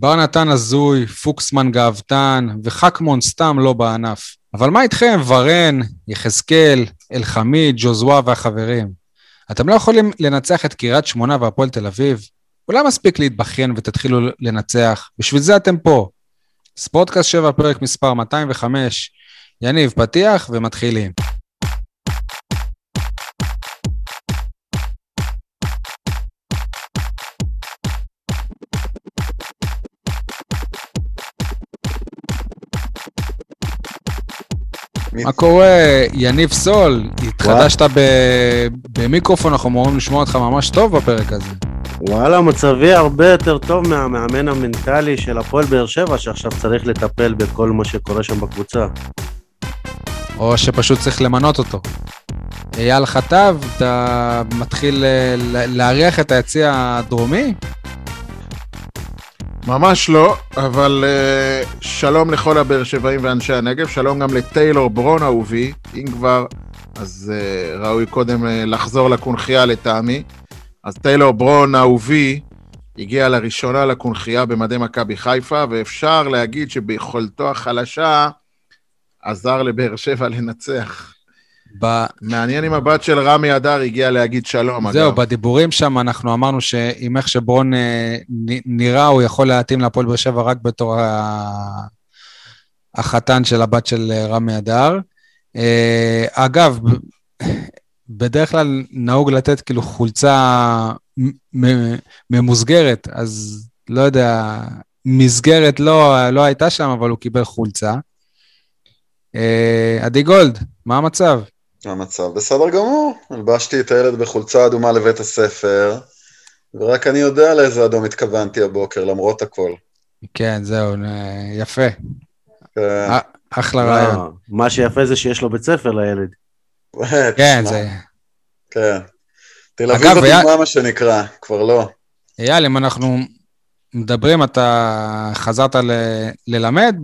בר נתן הזוי, פוקסמן גאוותן, וחכמון סתם לא בענף. אבל מה איתכם, ורן, יחזקאל, אלחמיד, ג'וזווה והחברים? אתם לא יכולים לנצח את קריית שמונה והפועל תל אביב? אולי מספיק להתבכיין ותתחילו לנצח? בשביל זה אתם פה. ספורטקאסט 7, פרק מספר 205. יניב, פתיח ומתחילים. מה קורה? יניב סול, התחדשת במיקרופון, אנחנו אמורים לשמוע אותך ממש טוב בפרק הזה. וואלה, מצבי הרבה יותר טוב מהמאמן המנטלי של הפועל באר שבע, שעכשיו צריך לטפל בכל מה שקורה שם בקבוצה. או שפשוט צריך למנות אותו. אייל חטב, אתה מתחיל אה, להריח את היציא הדרומי? ממש לא, אבל uh, שלום לכל הבאר שבעים ואנשי הנגב, שלום גם לטיילור ברון אהובי, אם כבר, אז uh, ראוי קודם uh, לחזור לקונכייה לטעמי. אז טיילור ברון אהובי הגיע לראשונה לקונכייה במדי מכבי חיפה, ואפשר להגיד שביכולתו החלשה עזר לבאר שבע לנצח. ב... מעניין אם הבת של רמי אדר הגיע להגיד שלום, זהו, אגב. בדיבורים שם אנחנו אמרנו שעם איך שברון אה, נראה, הוא יכול להתאים להפועל באר שבע רק בתור החתן של הבת של אה, רמי אדר. אה, אגב, בדרך כלל נהוג לתת כאילו חולצה ממוסגרת, אז לא יודע, מסגרת לא, לא הייתה שם, אבל הוא קיבל חולצה. עדי גולד, מה המצב? המצב בסדר גמור, הלבשתי את הילד בחולצה אדומה לבית הספר, ורק אני יודע לאיזה אדום התכוונתי הבוקר, למרות הכל. כן, זהו, יפה. כן. אחלה לא, רעיון. מה שיפה זה שיש לו בית ספר לילד. כן, זה... כן. תל אביב אדומה, מה שנקרא, כבר לא. אייל, אם אנחנו מדברים, אתה חזרת ללמד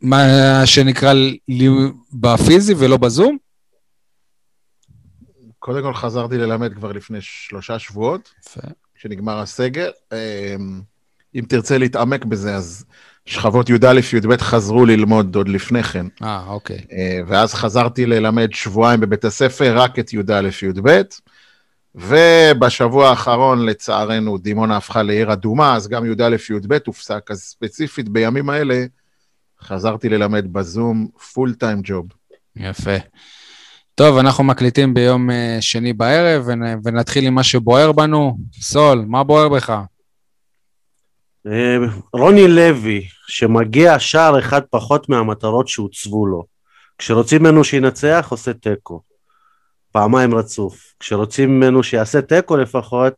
מה שנקרא בפיזי ולא בזום? קודם כל חזרתי ללמד כבר לפני שלושה שבועות, כשנגמר הסגר. אמ, אם תרצה להתעמק בזה, אז שכבות י"א-י"ב חזרו ללמוד עוד לפני כן. אה, אוקיי. אה, ואז חזרתי ללמד שבועיים בבית הספר, רק את י"א-י"ב. ובשבוע האחרון, לצערנו, דימונה הפכה לעיר אדומה, אז גם י"א-י"ב הופסק, אז ספציפית בימים האלה, חזרתי ללמד בזום, פול טיים ג'וב. יפה. טוב, אנחנו מקליטים ביום אה, שני בערב, ונתחיל עם מה שבוער בנו. סול, מה בוער בך? אה, רוני לוי, שמגיע שער אחד פחות מהמטרות שהוצבו לו. כשרוצים ממנו שינצח, עושה תיקו. פעמיים רצוף. כשרוצים ממנו שיעשה תיקו לפחות,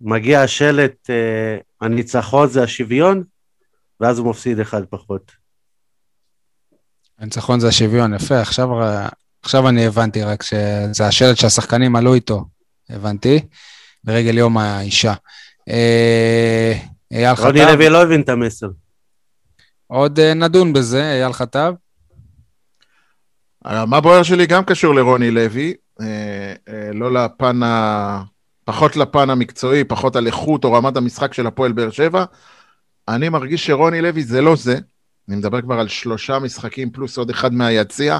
מגיע השלט, אה, הניצחון זה השוויון, ואז הוא מפסיד אחד פחות. הניצחון זה השוויון, יפה, עכשיו, עכשיו אני הבנתי רק שזה השלט שהשחקנים עלו איתו, הבנתי, לרגל יום האישה. אה, אייל חטב. רוני לוי לא הבין את המסר. עוד אה, נדון בזה, אייל חטב. מה בוער שלי גם קשור לרוני לוי, לא לפן ה... פחות לפן המקצועי, פחות על איכות או רמת המשחק של הפועל באר שבע, אני מרגיש שרוני לוי זה לא זה. אני מדבר כבר על שלושה משחקים פלוס עוד אחד מהיציע,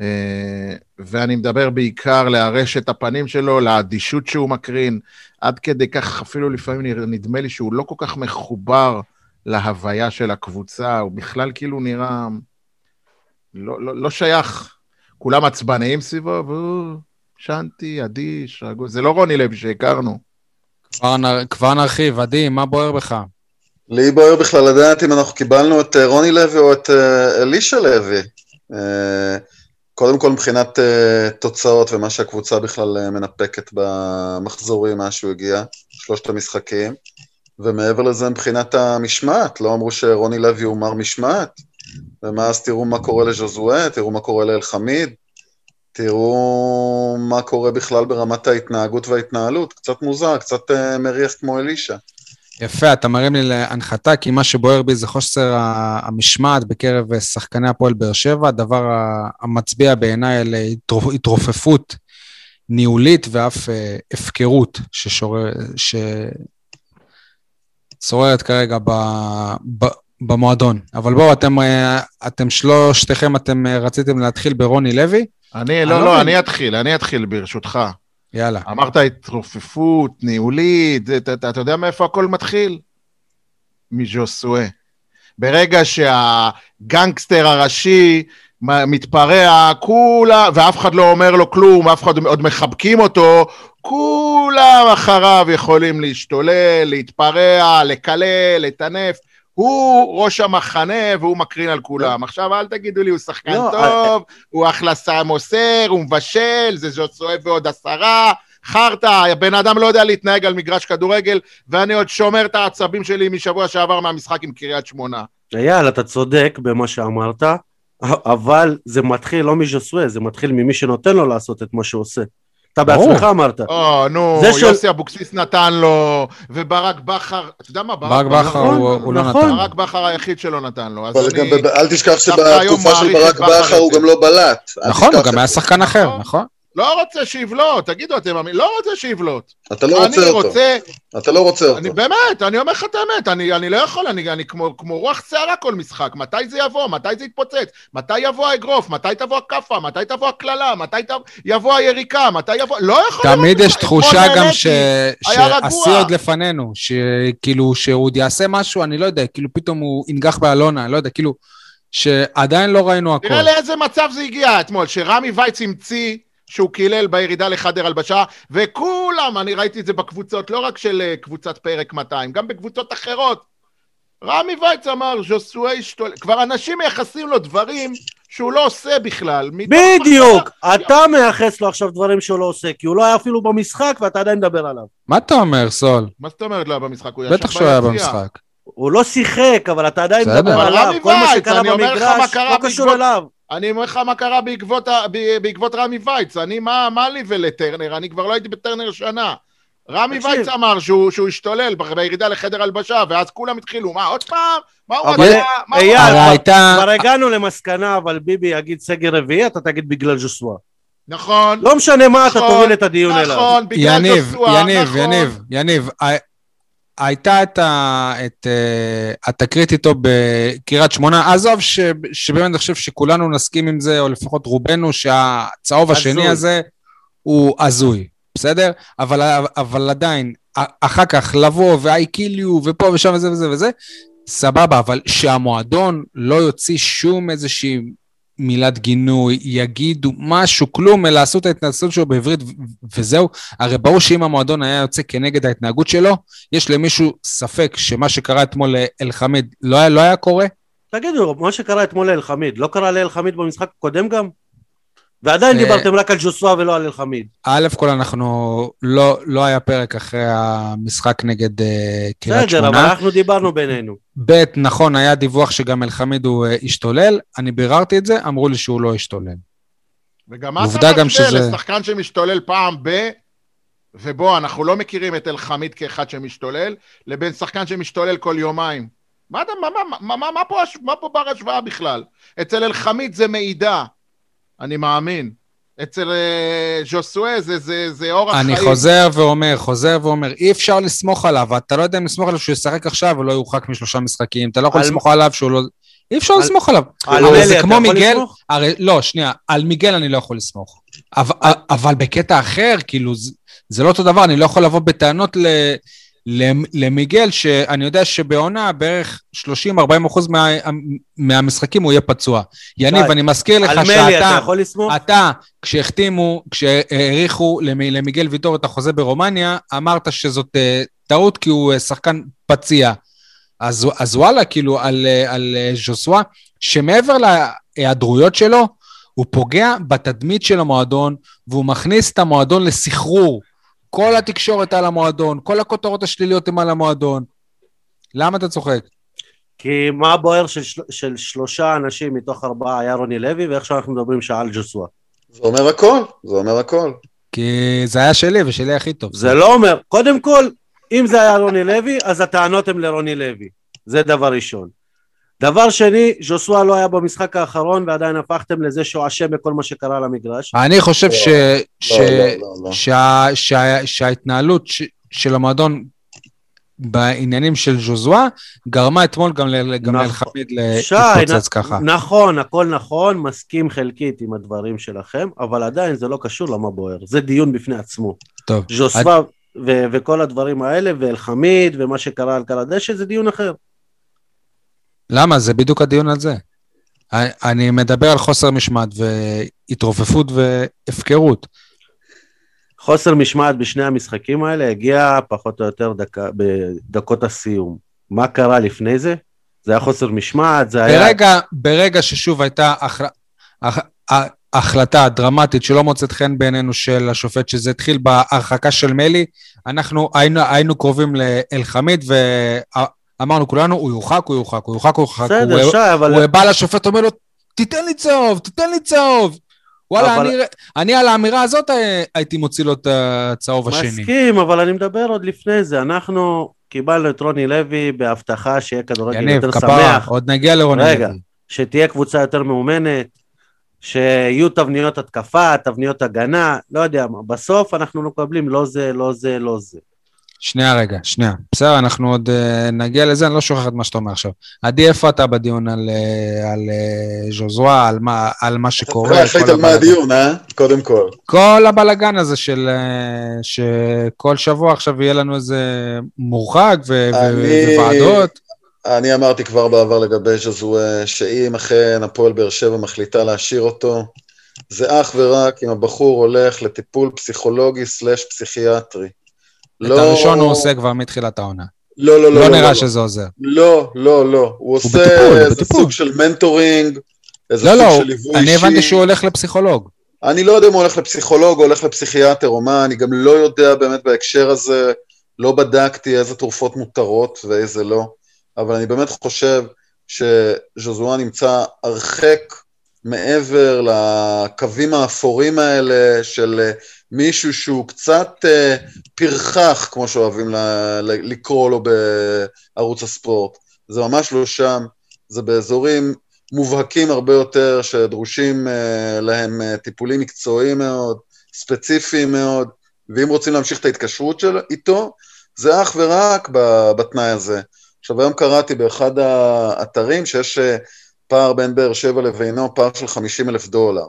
אה, ואני מדבר בעיקר להרש את הפנים שלו, לאדישות שהוא מקרין, עד כדי כך אפילו לפעמים נדמה לי שהוא לא כל כך מחובר להוויה של הקבוצה, הוא בכלל כאילו נראה לא, לא, לא שייך. כולם עצבניים סביבו, והוא שנתי, אדיש, רגוע. זה לא רוני לוי שהכרנו. כבר, כבר נרחיב, עדי, מה בוער בך? לי בוער בכלל לדעת אם אנחנו קיבלנו את אה, רוני לוי או את אה, אלישע לוי. אה, קודם כל מבחינת תוצאות ומה שהקבוצה בכלל מנפקת במחזורים מאז שהוא הגיע, שלושת המשחקים. ומעבר לזה מבחינת המשמעת, לא אמרו שרוני לוי הוא מר משמעת, ומאז תראו מה קורה לז'וזואה, תראו מה קורה לאלחמיד, תראו מה קורה בכלל ברמת ההתנהגות וההתנהלות, קצת מוזר, קצת מריח כמו אלישע. יפה, אתה מרים לי להנחתה, כי מה שבוער בי זה חוסר המשמעת בקרב שחקני הפועל באר שבע, הדבר המצביע בעיניי על התרופפות ניהולית ואף אה, הפקרות ששור... ש... שוררת כרגע ב, ב, במועדון. אבל בואו, אתם, אה, אתם שלושתכם, אתם אה, רציתם להתחיל ברוני לוי? אני, לא, לא לא. אני אתחיל, אני אתחיל ברשותך. יאללה. אמרת התרופפות, ניהולית, זה- אתה, אתה יודע מאיפה הכל מתחיל? מז'וסואה. ברגע שהגנגסטר הראשי מתפרע, כולה, ואף אחד לא אומר לו כלום, אף אחד עוד מחבקים אותו, כולם אחריו יכולים להשתולל, להתפרע, לקלל, לטנף. הוא ראש המחנה והוא מקרין על כולם. עכשיו אל תגידו לי, הוא שחקן לא, טוב, הוא אחלה סם מוסר, הוא מבשל, זה ז'וסואה ועוד עשרה. חרטא, הבן אדם לא יודע להתנהג על מגרש כדורגל, ואני עוד שומר את העצבים שלי משבוע שעבר מהמשחק עם קריית שמונה. אייל, אתה צודק במה שאמרת, אבל זה מתחיל לא מז'וסווה, זה מתחיל ממי שנותן לו לעשות את מה שהוא עושה. אתה. בעצמך אמרת. או, נו, זה של- יוסי אבוקסיס נתן לו, וברק בכר, אתה יודע מה, ברק בכר נכון, הוא לא נכון. נתן. ברק בכר היחיד שלא נתן לו. אל תשכח שבתקופה של ברק בכר הוא. גם לא בלט. נכון, הוא גם היה. שחקן אחר, נכון. לא רוצה שיבלוט, תגידו אתם, לא רוצה שיבלוט. אתה לא רוצה אותו. רוצה, אתה לא רוצה אני אותו. באמת, אני אומר לך את האמת, אני, אני לא יכול, אני, אני כמו, כמו רוח שערה כל משחק, מתי זה יבוא, מתי זה יתפוצץ, מתי יבוא האגרוף, מתי תבוא הכאפה, מתי תבוא הקללה, מתי תבוא, יבוא היריקה, מתי יבוא, לא יכול תמיד יש. תחושה גם ש-. שהשיא עוד לפנינו, שכאילו שהוא עוד יעשה משהו, אני לא יודע, כאילו פתאום הוא ינגח באלונה, אני לא יודע, כאילו, שעדיין לא ראינו הכל. תראה לאיזה מצב זה הגיע אתמול, שרמי וייץ המציא שהוא קילל בירידה לחדר הלבשה, וכולם, אני ראיתי את זה בקבוצות, לא רק של אה, קבוצת פרק 200, גם בקבוצות אחרות. רמי וייץ אמר, ז'וסואי השתולל, כבר אנשים מייחסים לו דברים שהוא לא עושה בכלל. בדיוק! אתה מייחס לו עכשיו דברים שהוא לא עושה, כי הוא לא היה אפילו במשחק ואתה עדיין מדבר עליו. מה אתה אומר, סול? מה זאת אומרת לא היה במשחק? הוא ישב בטח שהוא היה. במשחק. הוא לא שיחק, אבל אתה עדיין. מדבר עליו. כל מה שקרה במגרש לא קשור אליו. אני אומר לך מה קרה בעקבות, בעקבות רמי וייץ, אני, מה, מה לי ולטרנר? אני כבר לא הייתי בטרנר שנה. רמי. וייץ אמר שהוא, שהוא השתולל ב- בירידה לחדר הלבשה, ואז כולם התחילו, מה, עוד פעם? מה הוא רצה? מה הוא אייל, רצה?" הרי כבר- הגענו למסקנה, אבל ביבי יגיד סגר רביעי, אתה תגיד בגלל ז'וסווה. נכון, לא משנה מה, אתה נכון, תוביל את הדיון אליו. נכון, בגלל יניב, ג'וסואה, יניב, נכון. יניב, יניב, הי- הייתה את ה- את, אה, התקרית איתו בקריית שמונה, עזוב ש- שבאמת אני חושב שכולנו נסכים עם זה, או לפחות רובנו, שהצהוב השני. הזה הוא הזוי, בסדר? אבל, אבל עדיין, אחר כך לבוא ו-I kill you ופה ושם וזה וזה וזה, סבבה, אבל שהמועדון לא יוציא שום איזושהי מילת גינוי, יגידו משהו, כלום, אלא לעשות את ההתנצלות שלו בעברית וזהו. הרי ברור שאם המועדון היה יוצא כנגד ההתנהגות שלו, יש למישהו ספק שמה שקרה אתמול לאלחמיד לא לא היה קורה? תגידו, מה שקרה אתמול לאלחמיד, לא קרה לאלחמיד במשחק הקודם גם? ועדיין אה, דיברתם רק על ג'וסווה ולא על אלחמיד. א' כל אנחנו, לא, לא היה פרק אחרי המשחק נגד אה, קריית בסדר, אבל שמונה. אנחנו דיברנו בינינו. ב', נכון, היה דיווח שגם אלחמיד הוא אה, השתולל, אני ביררתי את זה, אמרו לי שהוא לא השתולל. וגם מה אתה גם משווה שזה- לשחקן שמשתולל פעם ב... ובוא, אנחנו לא מכירים את אלחמיד כאחד שמשתולל, לבין שחקן שמשתולל כל יומיים. מה, מה, מה, מה, מה, מה, פה, מה פה בר השוואה בכלל? אצל אלחמיד זה מעידה, אני מאמין. אצל אה, ז'וסואה זה, זה, זה אורח אני חיים. חוזר ואומר, חוזר ואומר, אי אפשר לסמוך עליו, אתה לא יודע אם לסמוך עליו שהוא ישחק עכשיו ולא יורחק משלושה משחקים, אתה לא יכול על- לסמוך עליו שהוא לא... אי אפשר על- לסמוך עליו. על הרי זה אתה כמו יכול מיגל, לסמוך? הרי לא, שנייה, על מיגל אני לא יכול לסמוך. אבל, אבל בקטע אחר, כאילו, זה, זה לא אותו דבר, אני לא יכול לבוא בטענות ל, למיגל, שאני יודע שבעונה בערך 30-40 אחוז מה, מהמשחקים הוא יהיה פצוע. יניב. אני מזכיר לך על מלי שאתה... אתה יכול לסמוך? אתה, כשהחתימו, כשהאריכו למ- למיגל ויטור את החוזה ברומניה, אמרת שזאת uh, טעות כי הוא uh, שחקן פציע. אז, אז וואלה, כאילו, על, uh, על ז'וסווה, שמעבר להיעדרויות שלו, הוא פוגע בתדמית של המועדון, והוא מכניס את המועדון לסחרור. כל התקשורת על המועדון, כל הכותרות השליליות הן על המועדון. למה אתה צוחק? כי מה הבוער של, של, של שלושה אנשים מתוך ארבעה היה רוני לוי, ועכשיו אנחנו מדברים שעה על ג'וסווה. זה אומר הכל, זה אומר הכל. כי זה היה שלי ושלי הכי טוב. זה לא אומר, קודם כל, אם זה היה רוני לוי, אז הטענות הן לרוני לוי. זה דבר ראשון. דבר שני, ז'וסווה לא היה במשחק האחרון ועדיין הפכתם לזה שהוא אשם בכל מה שקרה למגרש. אני חושב שההתנהלות של המועדון בעניינים של ז'וזואה, גרמה אתמול גם נכון. לאלחמיד להתפוצץ ככה. נכון, הכל נכון, מסכים חלקית עם הדברים שלכם, אבל עדיין זה לא קשור למה בוער, זה דיון בפני עצמו. טוב, ז'וסווה ו- וכל הדברים האלה, ואלחמיד, ומה שקרה על קר הדשא, זה דיון אחר. למה? זה בדיוק הדיון על זה. אני מדבר על חוסר משמעת והתרופפות והפקרות. חוסר משמעת בשני המשחקים האלה הגיע פחות או יותר דקה, בדקות הסיום. מה קרה לפני זה? זה היה חוסר משמעת, זה היה... ברגע, ברגע ששוב הייתה החל... הח... החלטה דרמטית שלא מוצאת חן בעינינו של השופט, שזה התחיל בהרחקה של מלי, אנחנו היינו, היינו קרובים לאלחמיד ואמרנו כולנו, הוא יורחק, הוא יורחק, הוא יורחק, הוא יורחק. בסדר, שי, אבל... הוא בא לשופט, אומר לו, תיתן לי צהוב, תיתן לי צהוב. וואלה, אבל- אני, אני על האמירה הזאת אה, הייתי מוציא לו את הצהוב השני. מסכים, אבל אני מדבר עוד לפני זה. אנחנו קיבלנו את רוני לוי בהבטחה שיהיה כדורגל יניב, יותר כפרה, שמח, עוד נגיע לרוני רגע. לוי. שתהיה קבוצה יותר מאומנת, שיהיו תבניות התקפה, תבניות הגנה, לא יודע מה. בסוף אנחנו מקבלים לא זה, לא זה, לא זה. שנייה רגע, שנייה. בסדר, אנחנו עוד uh, נגיע לזה, אני לא שוכח את מה שאתה אומר עכשיו. עדי, איפה אתה בדיון על, uh, על uh, ז'וזואה, על מה, על מה שקורה? אתה החליט על מה? הדיון, אה? קודם כל. כל הבלגן הזה של... uh, שכל שבוע עכשיו יהיה לנו איזה מורחק ו- אני- וועדות. אני אמרתי כבר בעבר לגבי ז'זואה, שאם אכן הפועל באר שבע מחליטה להשאיר אותו, זה אך ורק אם הבחור הולך לטיפול פסיכולוגי slash פסיכיאטרי. את הראשון הוא עושה כבר מתחילת העונה. לא, לא, לא. לא לא, נראה לא. שזה עוזר. לא, לא, לא. הוא עושה בטיפול, הוא איזה בטיפול. סוג של מנטורינג, איזה לא, סוג לא, של ליווי אישי. אני הבנתי שהוא הולך לפסיכולוג. אני לא יודע אם הוא הולך לפסיכולוג או הולך לפסיכיאטר או מה, אני גם לא יודע באמת בהקשר הזה, לא בדקתי איזה תרופות מותרות ואיזה לא, אבל אני באמת חושב שז'וזואה נמצא הרחק מעבר לקווים האפורים האלה של מישהו שהוא קצת אה, פרחח, כמו שאוהבים ל- ל- לקרוא לו בערוץ הספורט. זה ממש לא שם, זה באזורים מובהקים הרבה יותר, שדרושים uh, להם uh, טיפולים מקצועיים מאוד, ספציפיים מאוד, ואם רוצים להמשיך את ההתקשרות של איתו, זה אך ורק ב- בתנאי הזה. עכשיו, היום קראתי באחד האתרים שיש uh, פער בין באר שבע לבינו, פער של 50 אלף דולר.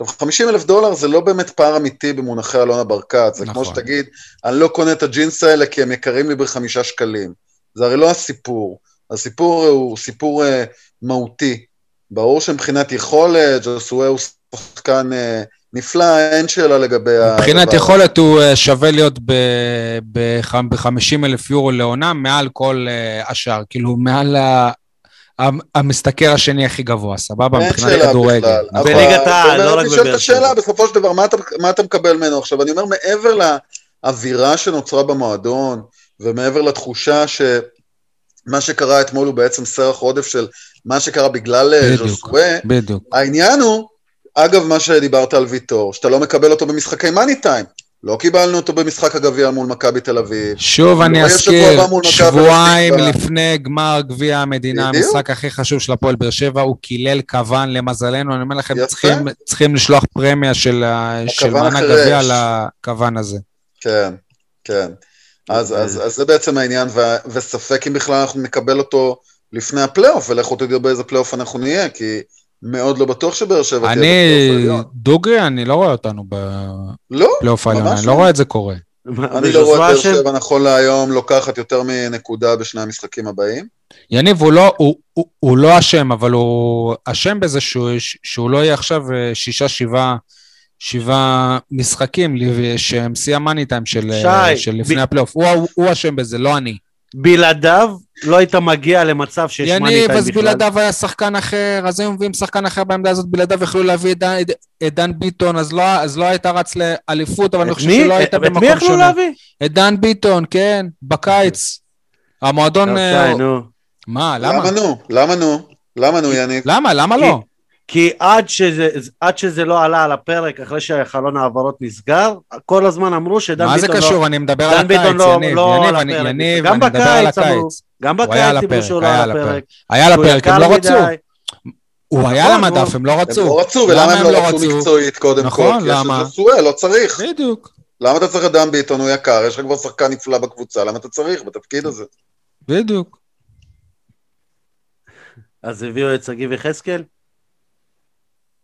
עכשיו, 50 אלף דולר זה לא באמת פער אמיתי במונחי אלונה ברקת, זה כמו נכון. שתגיד, אני לא קונה את הג'ינס האלה כי הם יקרים לי בחמישה שקלים. זה הרי לא הסיפור. הסיפור הוא סיפור uh, מהותי. ברור שמבחינת יכולת, ג'וסווה הוא שחקן אה, נפלא, אין שאלה לגבי ה... מבחינת הדבר. יכולת הוא אה, שווה להיות ב-50 אלף יורו לעונה מעל כל אה, השאר, כאילו מעל המשתכר השני הכי גבוה, סבבה? מבחינת כדורגל. בליגת העל, לא רק אני שואל את בבאר השאלה, שבע. בסופו של דבר, מה אתה, מה אתה מקבל ממנו עכשיו? אני אומר, מעבר לאווירה שנוצרה במועדון, ומעבר לתחושה שמה שקרה אתמול הוא בעצם סרח עודף של מה שקרה בגלל אה, בדיוק. ז'וסווה, בדיוק. העניין הוא, אגב, מה שדיברת על ויטור, שאתה לא מקבל אותו במשחקי מאני טיים. לא קיבלנו אותו במשחק הגביע מול מכבי תל אביב. שוב אני לא אזכיר, שבועיים. לפני גמר גביע המדינה, בדיוק. המשחק הכי חשוב של הפועל באר שבע, הוא קילל כוון למזלנו, אני אומר לכם. צריכים, צריכים לשלוח פרמיה של, ה- של מענק. גביע לכוון הזה. כן, כן. אז, אז, אז זה בעצם העניין, ו, וספק אם בכלל אנחנו נקבל אותו לפני הפלייאוף, ולכו תדעו באיזה פלייאוף אנחנו נהיה, כי מאוד לא בטוח שבאר שבע תהיה אני, בפלייאוף העליון. דוגרי, אני לא רואה אותנו לא, בפלייאוף העליון, אני לא. לא רואה את זה קורה. אני לא רואה את באר שבע נכון להיום לוקחת יותר מנקודה בשני המשחקים הבאים. יניב, הוא לא, הוא, הוא, הוא לא אשם, אבל הוא אשם בזה שהוא, שהוא לא יהיה עכשיו אה, שישה, שבעה, שבעה משחקים שהם שיא ה money time של, אה, של ב- לפני הפלייאוף. הוא, הוא אשם בזה, לא אני. בלעדיו לא היית מגיע למצב שיש money יניב, time אז בכלל. בלעדיו היה שחקן אחר, אז היו מביאים שחקן אחר בעמדה הזאת, בלעדיו יכלו להביא את דן, את דן ביטון, אז לא, אז לא היית רץ לאליפות, אבל אני חושב מי? שלא היית את מי במקום יכלו שונה. להביא? את דן ביטון, כן, בקיץ. המועדון... טוב, אה, נו. מה, למה? למה נו? למה נו? למה נו, יניב? למה? למה לא? כי עד שזה, עד שזה לא עלה על הפרק אחרי שחלון ההעברות נסגר, כל הזמן אמרו שדן מה זה ביטון לא... קשור? אני מדבר על ביטון הקיץ, לא- יניב. לא יניב, על אני-. יניב, אני מדבר על הקיץ. גם בקיץ דיברו לא היה על הפרק. היה על הפרק, הם לא רצו. הוא היה על המדף, הם לא הם רצו. לא רצו, ולמה הם לא רצו מקצועית קודם נכון, כל? כי יש למה? את ז'וסווה, לא צריך. בדיוק. למה אתה צריך את דן ביטון, הוא יקר, יש לך כבר שחקן נפלא בקבוצה, למה אתה צריך בתפקיד הזה? בדיוק. אז הביאו את שגיב יחזקאל?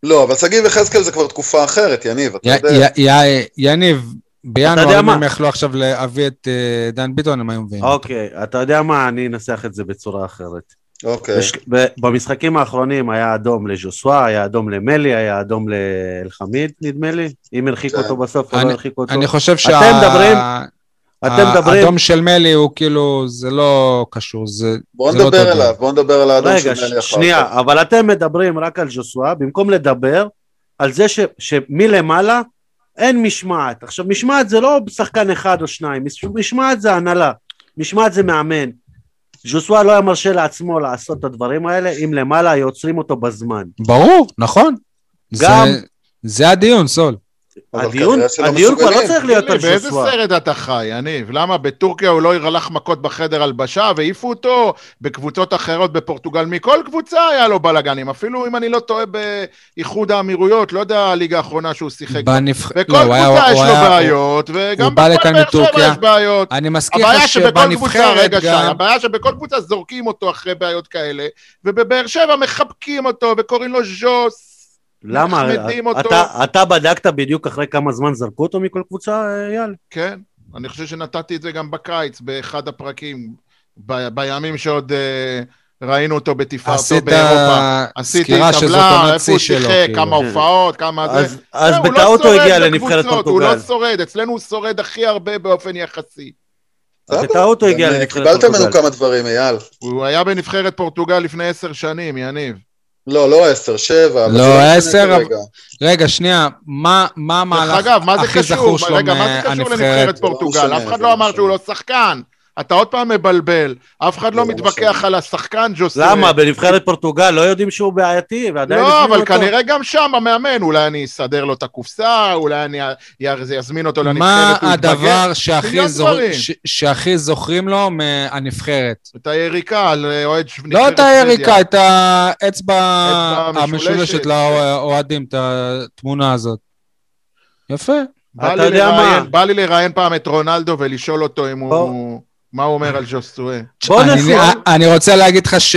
לא, אבל שגיב יחזקאל זה כבר תקופה אחרת, יניב, אתה יודע. יניב, בינואר, אם? הם יכלו עכשיו להביא את אה, דן ביטון, הם היו מביאים. אוקיי, אתה יודע מה, אני אנסח את זה בצורה אחרת. אוקיי. בש- במשחקים האחרונים היה אדום לז'וסווה, היה אדום למלי, היה אדום לאלחמיד, נדמה לי. אם הרחיק כן. אותו בסוף או לא אני- הרחיק אותו. אני חושב אתם מדברים- אתם מדברים... האדום של מלי הוא כאילו, זה לא קשור, זה... בוא זה לא נדבר עליו, דבר. בוא נדבר על האדום של מלי אחר ש- שנייה, כך. אבל אתם מדברים רק על ז'וסווה, במקום לדבר על זה ש- שמלמעלה אין משמעת. עכשיו, משמעת זה לא שחקן אחד או שניים, מש- משמעת זה הנהלה, משמעת זה מאמן. ז'וסווה לא היה מרשה לעצמו לעשות את הדברים האלה, אם למעלה היו עוצרים אותו בזמן. ברור, נכון. גם- זה- זה הדיון, סול. הדיון, הדיון כבר לא. צריך להיות על לי, באיזה. סרט אתה חי, יניב? למה בטורקיה הוא לא הלך מכות בחדר הלבשה והעיפו אותו? בקבוצות אחרות בפורטוגל, מכל קבוצה היה לו בלאגנים. אפילו אם אני לא טועה באיחוד האמירויות, לא יודע הליגה האחרונה שהוא שיחק. בנבח... בכל לא, הוא היה- קבוצה יש הוא לו היה- בעיות, וגם בא בכל לכאן באר שבע מטורקיה. יש בעיות. אני מזכיר לך קבוצה, שבנבחרת גם... הבעיה שבכל קבוצה זורקים אותו אחרי בעיות כאלה, ובבאר שבע מחבקים אותו וקוראים לו ז'וס. למה? אתה, אתה בדקת בדיוק אחרי כמה זמן זרקו אותו מכל קבוצה, אייל? כן, אני חושב שנתתי את זה גם בקיץ, באחד הפרקים, ב- בימים שעוד אה, ראינו אותו בתפארתו עשית באירופה. עשיתי סקירה שזאת טבלה, עונת איפה הוא שיא שלו. שיחק, כאילו. כמה הופעות, כמה זה. אז, אז לא, הוא לא בטעות הוא הגיע לנבחרת פורטוגל. הוא לא שורד, אצלנו הוא שורד הכי הרבה באופן יחסי. בטעות הוא הגיע גם, לנבחרת קיבלת פורטוגל. ממנו כמה דברים, אייל. הוא היה בנבחרת פורטוגל לפני עשר שנים, יניב. לא, לא עשר, שבע. אבל לא, זה משנה עשר, כרגע. רגע, שנייה, מה המהלך אגב, מה זה הכי קשור? זכור שלו רגע, מה זה קשור מהנבחרת? לנבחרת לא פורטוגל? אף אחד לא לא אמר שהוא. לא שחקן. אתה עוד פעם מבלבל. אף אחד לא לא מתווכח. על השחקן ג'וסי. למה? בנבחרת פורטוגל לא יודעים שהוא בעייתי ועדיין לא, אבל אותו? כנראה גם שם המאמן, אולי אני אסדר לו את הקופסה, אולי אני י- יזמין אותו לנבחרת, מה הוא יתבגר. הדבר שהכי מיליון זור- דברים. ש- שהכי זוכרים לו מהנבחרת? את היריקה על אה, אוהד ש- לא את היריקה. את האצבע אצבע המשולשת משולשת. לאוהדים, את התמונה הזאת. יפה. בא אתה לי יודע לראיין- מה? בא לי לראיין פעם את רונלדו ולשאול אותו אם. הוא... מה הוא אומר על ז'וסטואה. בוא אני- רוצה להגיד לך ש...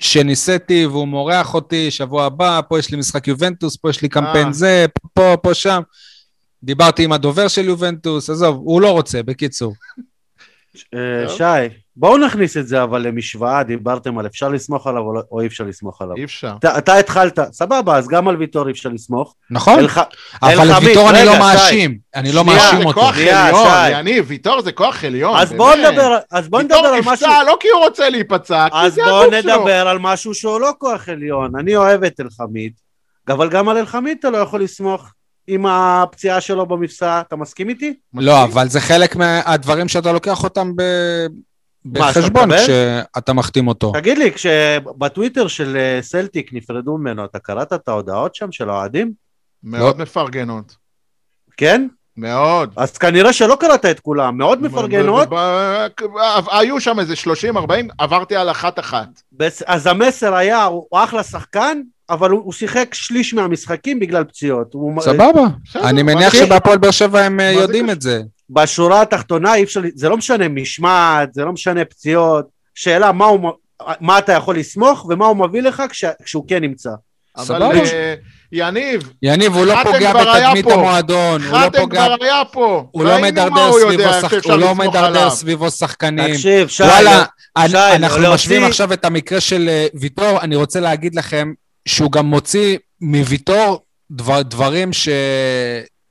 שניסיתי והוא מורח אותי שבוע הבא, פה יש לי משחק יובנטוס, פה יש לי קמפיין אה. זה, פה, פה, שם. דיברתי עם הדובר של יובנטוס, עזוב, הוא לא רוצה, בקיצור. אה. שי, בואו נכניס את זה אבל למשוואה, דיברתם על אפשר לסמוך עליו או לא- או אי אפשר לסמוך עליו. אי אפשר. אתה- אתה התחלת, סבבה, אז גם על ויטור אי אפשר לסמוך. נכון? אלח- אבל אלחמיד, לוויטור אני רגע, לא שי. מאשים, אני לא שנייה, מאשים זה אותו. כוח שנייה, עליון, שי. יניב, ויטור זה כוח עליון. אז בואו. נדבר, אז בואו נדבר ויטור על משהו, נפצע לא כי הוא רוצה להיפצע, כי אז זה בואו הגוף שלו. נדבר על משהו שהוא לא כוח עליון. אני אוהב את אלחמיד, אבל גם על אלחמיד אתה לא יכול לסמוך עם הפציעה שלו במפסע, אתה מסכים איתי? לא, אבל זה חלק מהדברים שאתה לוקח אותם בחשבון? כשאתה מחתים אותו. תגיד לי, כשבטוויטר של אה, סלטיק נפרדו ממנו, אתה קראת את ההודעות שם של האוהדים? מאוד לא. מפרגנות. כן? מאוד. אז כנראה שלא קראת את כולם, מאוד מפרגנות. היו שם איזה 30-40, עברתי על אחת-אחת. אז המסר היה, הוא אחלה שחקן, אבל הוא שיחק שליש מהמשחקים בגלל פציעות. סבבה. אני מניח שבהפועל באר שבע הם אה, יודעים? את זה. בשורה התחתונה אי אפשר, זה לא משנה משמעת, זה לא משנה פציעות, שאלה מה, הוא, מה אתה יכול לסמוך ומה הוא מביא לך כש, כשהוא כן נמצא. אבל סבבה. אה, יניב, יניב, הוא לא חתם פוגע בתדמית פה. המועדון, הוא לא חתם פוגע, כבר היה פה. הוא לא מדרדר סביבו יודע, שח- לא. סביבו שחקנים. תקשיב, שי, וואלה, לא- אנחנו להוציא- משווים עכשיו את המקרה של אה, ויטור, אני רוצה להגיד לכם שהוא גם מוציא מוויטור דבר, דברים ש...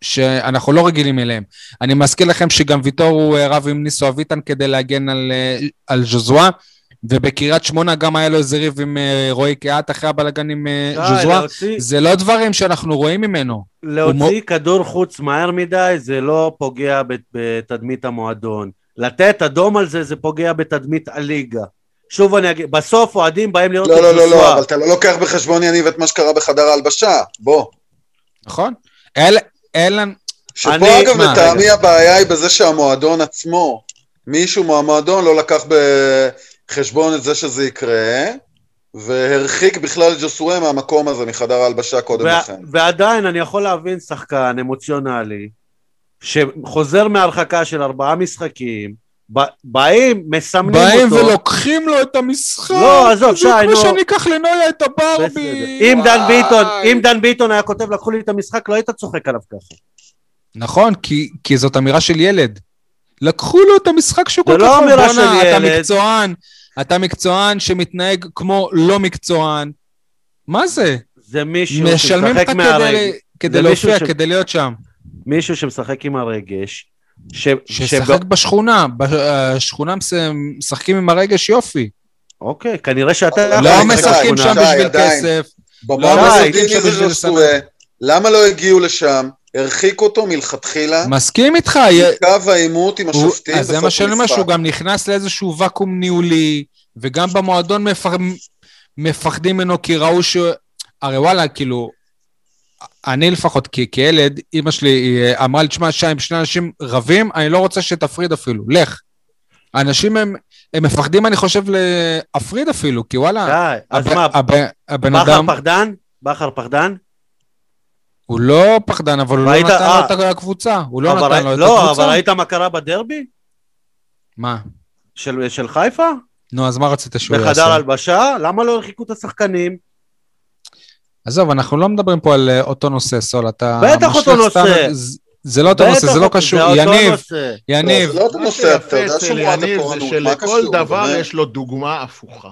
שאנחנו לא רגילים אליהם. אני מזכיר לכם שגם ויטור הוא אה, רב עם ניסו אביטן כדי להגן על, אה, על ז'וזואה, ובקריית שמונה גם היה לו איזה ריב עם אה, רועי קהת אחרי הבלאגן עם אה, ז'וזואה. להוציא, זה לא דברים שאנחנו רואים ממנו. להוציא כדור חוץ מהר מדי זה לא פוגע בת- בתדמית המועדון. לתת אדום על זה זה פוגע בתדמית הליגה. שוב אני אגיד, בסוף אוהדים באים לראות לא, את לא, לא, ז'וסווה. לא, אבל אתה לא לוקח בחשבון, יניב, את מה שקרה בחדר ההלבשה. בוא. נכון? אל, אלן, שפה, אני- אגב, מה, לטעמי הבעיה היא בזה שהמועדון עצמו, מישהו מהמועדון לא לקח בחשבון את זה שזה יקרה, והרחיק בכלל את ג'וסואה מהמקום הזה, מחדר ההלבשה קודם וה- לכן. ועדיין אני יכול להבין שחקן אמוציונלי שחוזר מהרחקה של ארבעה משחקים, באים, מסמנים באים אותו. ולוקחים לו את המשחק. לא, עזוב, זה שי, כמו נו. שאני אקח לנויה את. הברבי. אם דן. ביטון, אם דן ביטון היה כותב לקחו לי את המשחק, לא היית צוחק עליו ככה. נכון, כי, כי זאת אמירה של ילד. לקחו לו את המשחק שהוא זה כל לא כך אוהב. אמירה בואנה, של אתה ילד. מקצוען, אתה מקצוען שמתנהג כמו לא מקצוען. מה זה? זה מישהו משלמים לך שמשחק כדי, מהרגש, כדי זה מישהו להופיע, כדי להיות שם. מישהו שמשחק עם הרגש, ש... ששחק בשכונה, בשכונה מש- משחקים עם הרגש יופי. אוקיי, כנראה שאתה... לא משחקים שם בשביל. כסף. לא? למה לא הגיעו לשם? הרחיקו אותו מלכתחילה, מסכים איתך. קו העימות עם הוא- השופטים אז זה מה שאני אומר, שהוא. גם נכנס לאיזשהו ואקום ניהולי, וגם במועדון מפח... מפחדים ממנו כי ראו ש... הרי וואלה, כאילו, אני לפחות כ- כילד, אימא שלי היא אמרה לי, תשמע, שי, שני אנשים רבים, אני לא רוצה שתפריד אפילו, לך. האנשים הם, הם מפחדים, אני חושב, להפריד אפילו, כי וואלה, די, אז הב- מה, הב- הבן בכר אדם, פחדן? בכר פחדן? הוא לא פחדן, אבל הוא לא ראית- נתן אה. לו את הקבוצה, הוא לא נתן לו את לא, הקבוצה. אבל ראית מה קרה בדרבי? מה? של של חיפה? נו, אז מה רצית שהוא יעשה? בחדר הלבשה? למה לא הרחיקו את השחקנים? עזוב, אנחנו לא מדברים פה על אה, אותו נושא, סול, אתה... בטח אותו סתם נושא. את- זה- זה לא אותו נושא, זה לא קשור. יניב, נושא. לא, יניב, זה לא אותו מה נושא, אתה יודע אצל שהוא מועד יניב זה הפורענות, מה שלכל קשור? דבר? יש לו דוגמה הפוכה.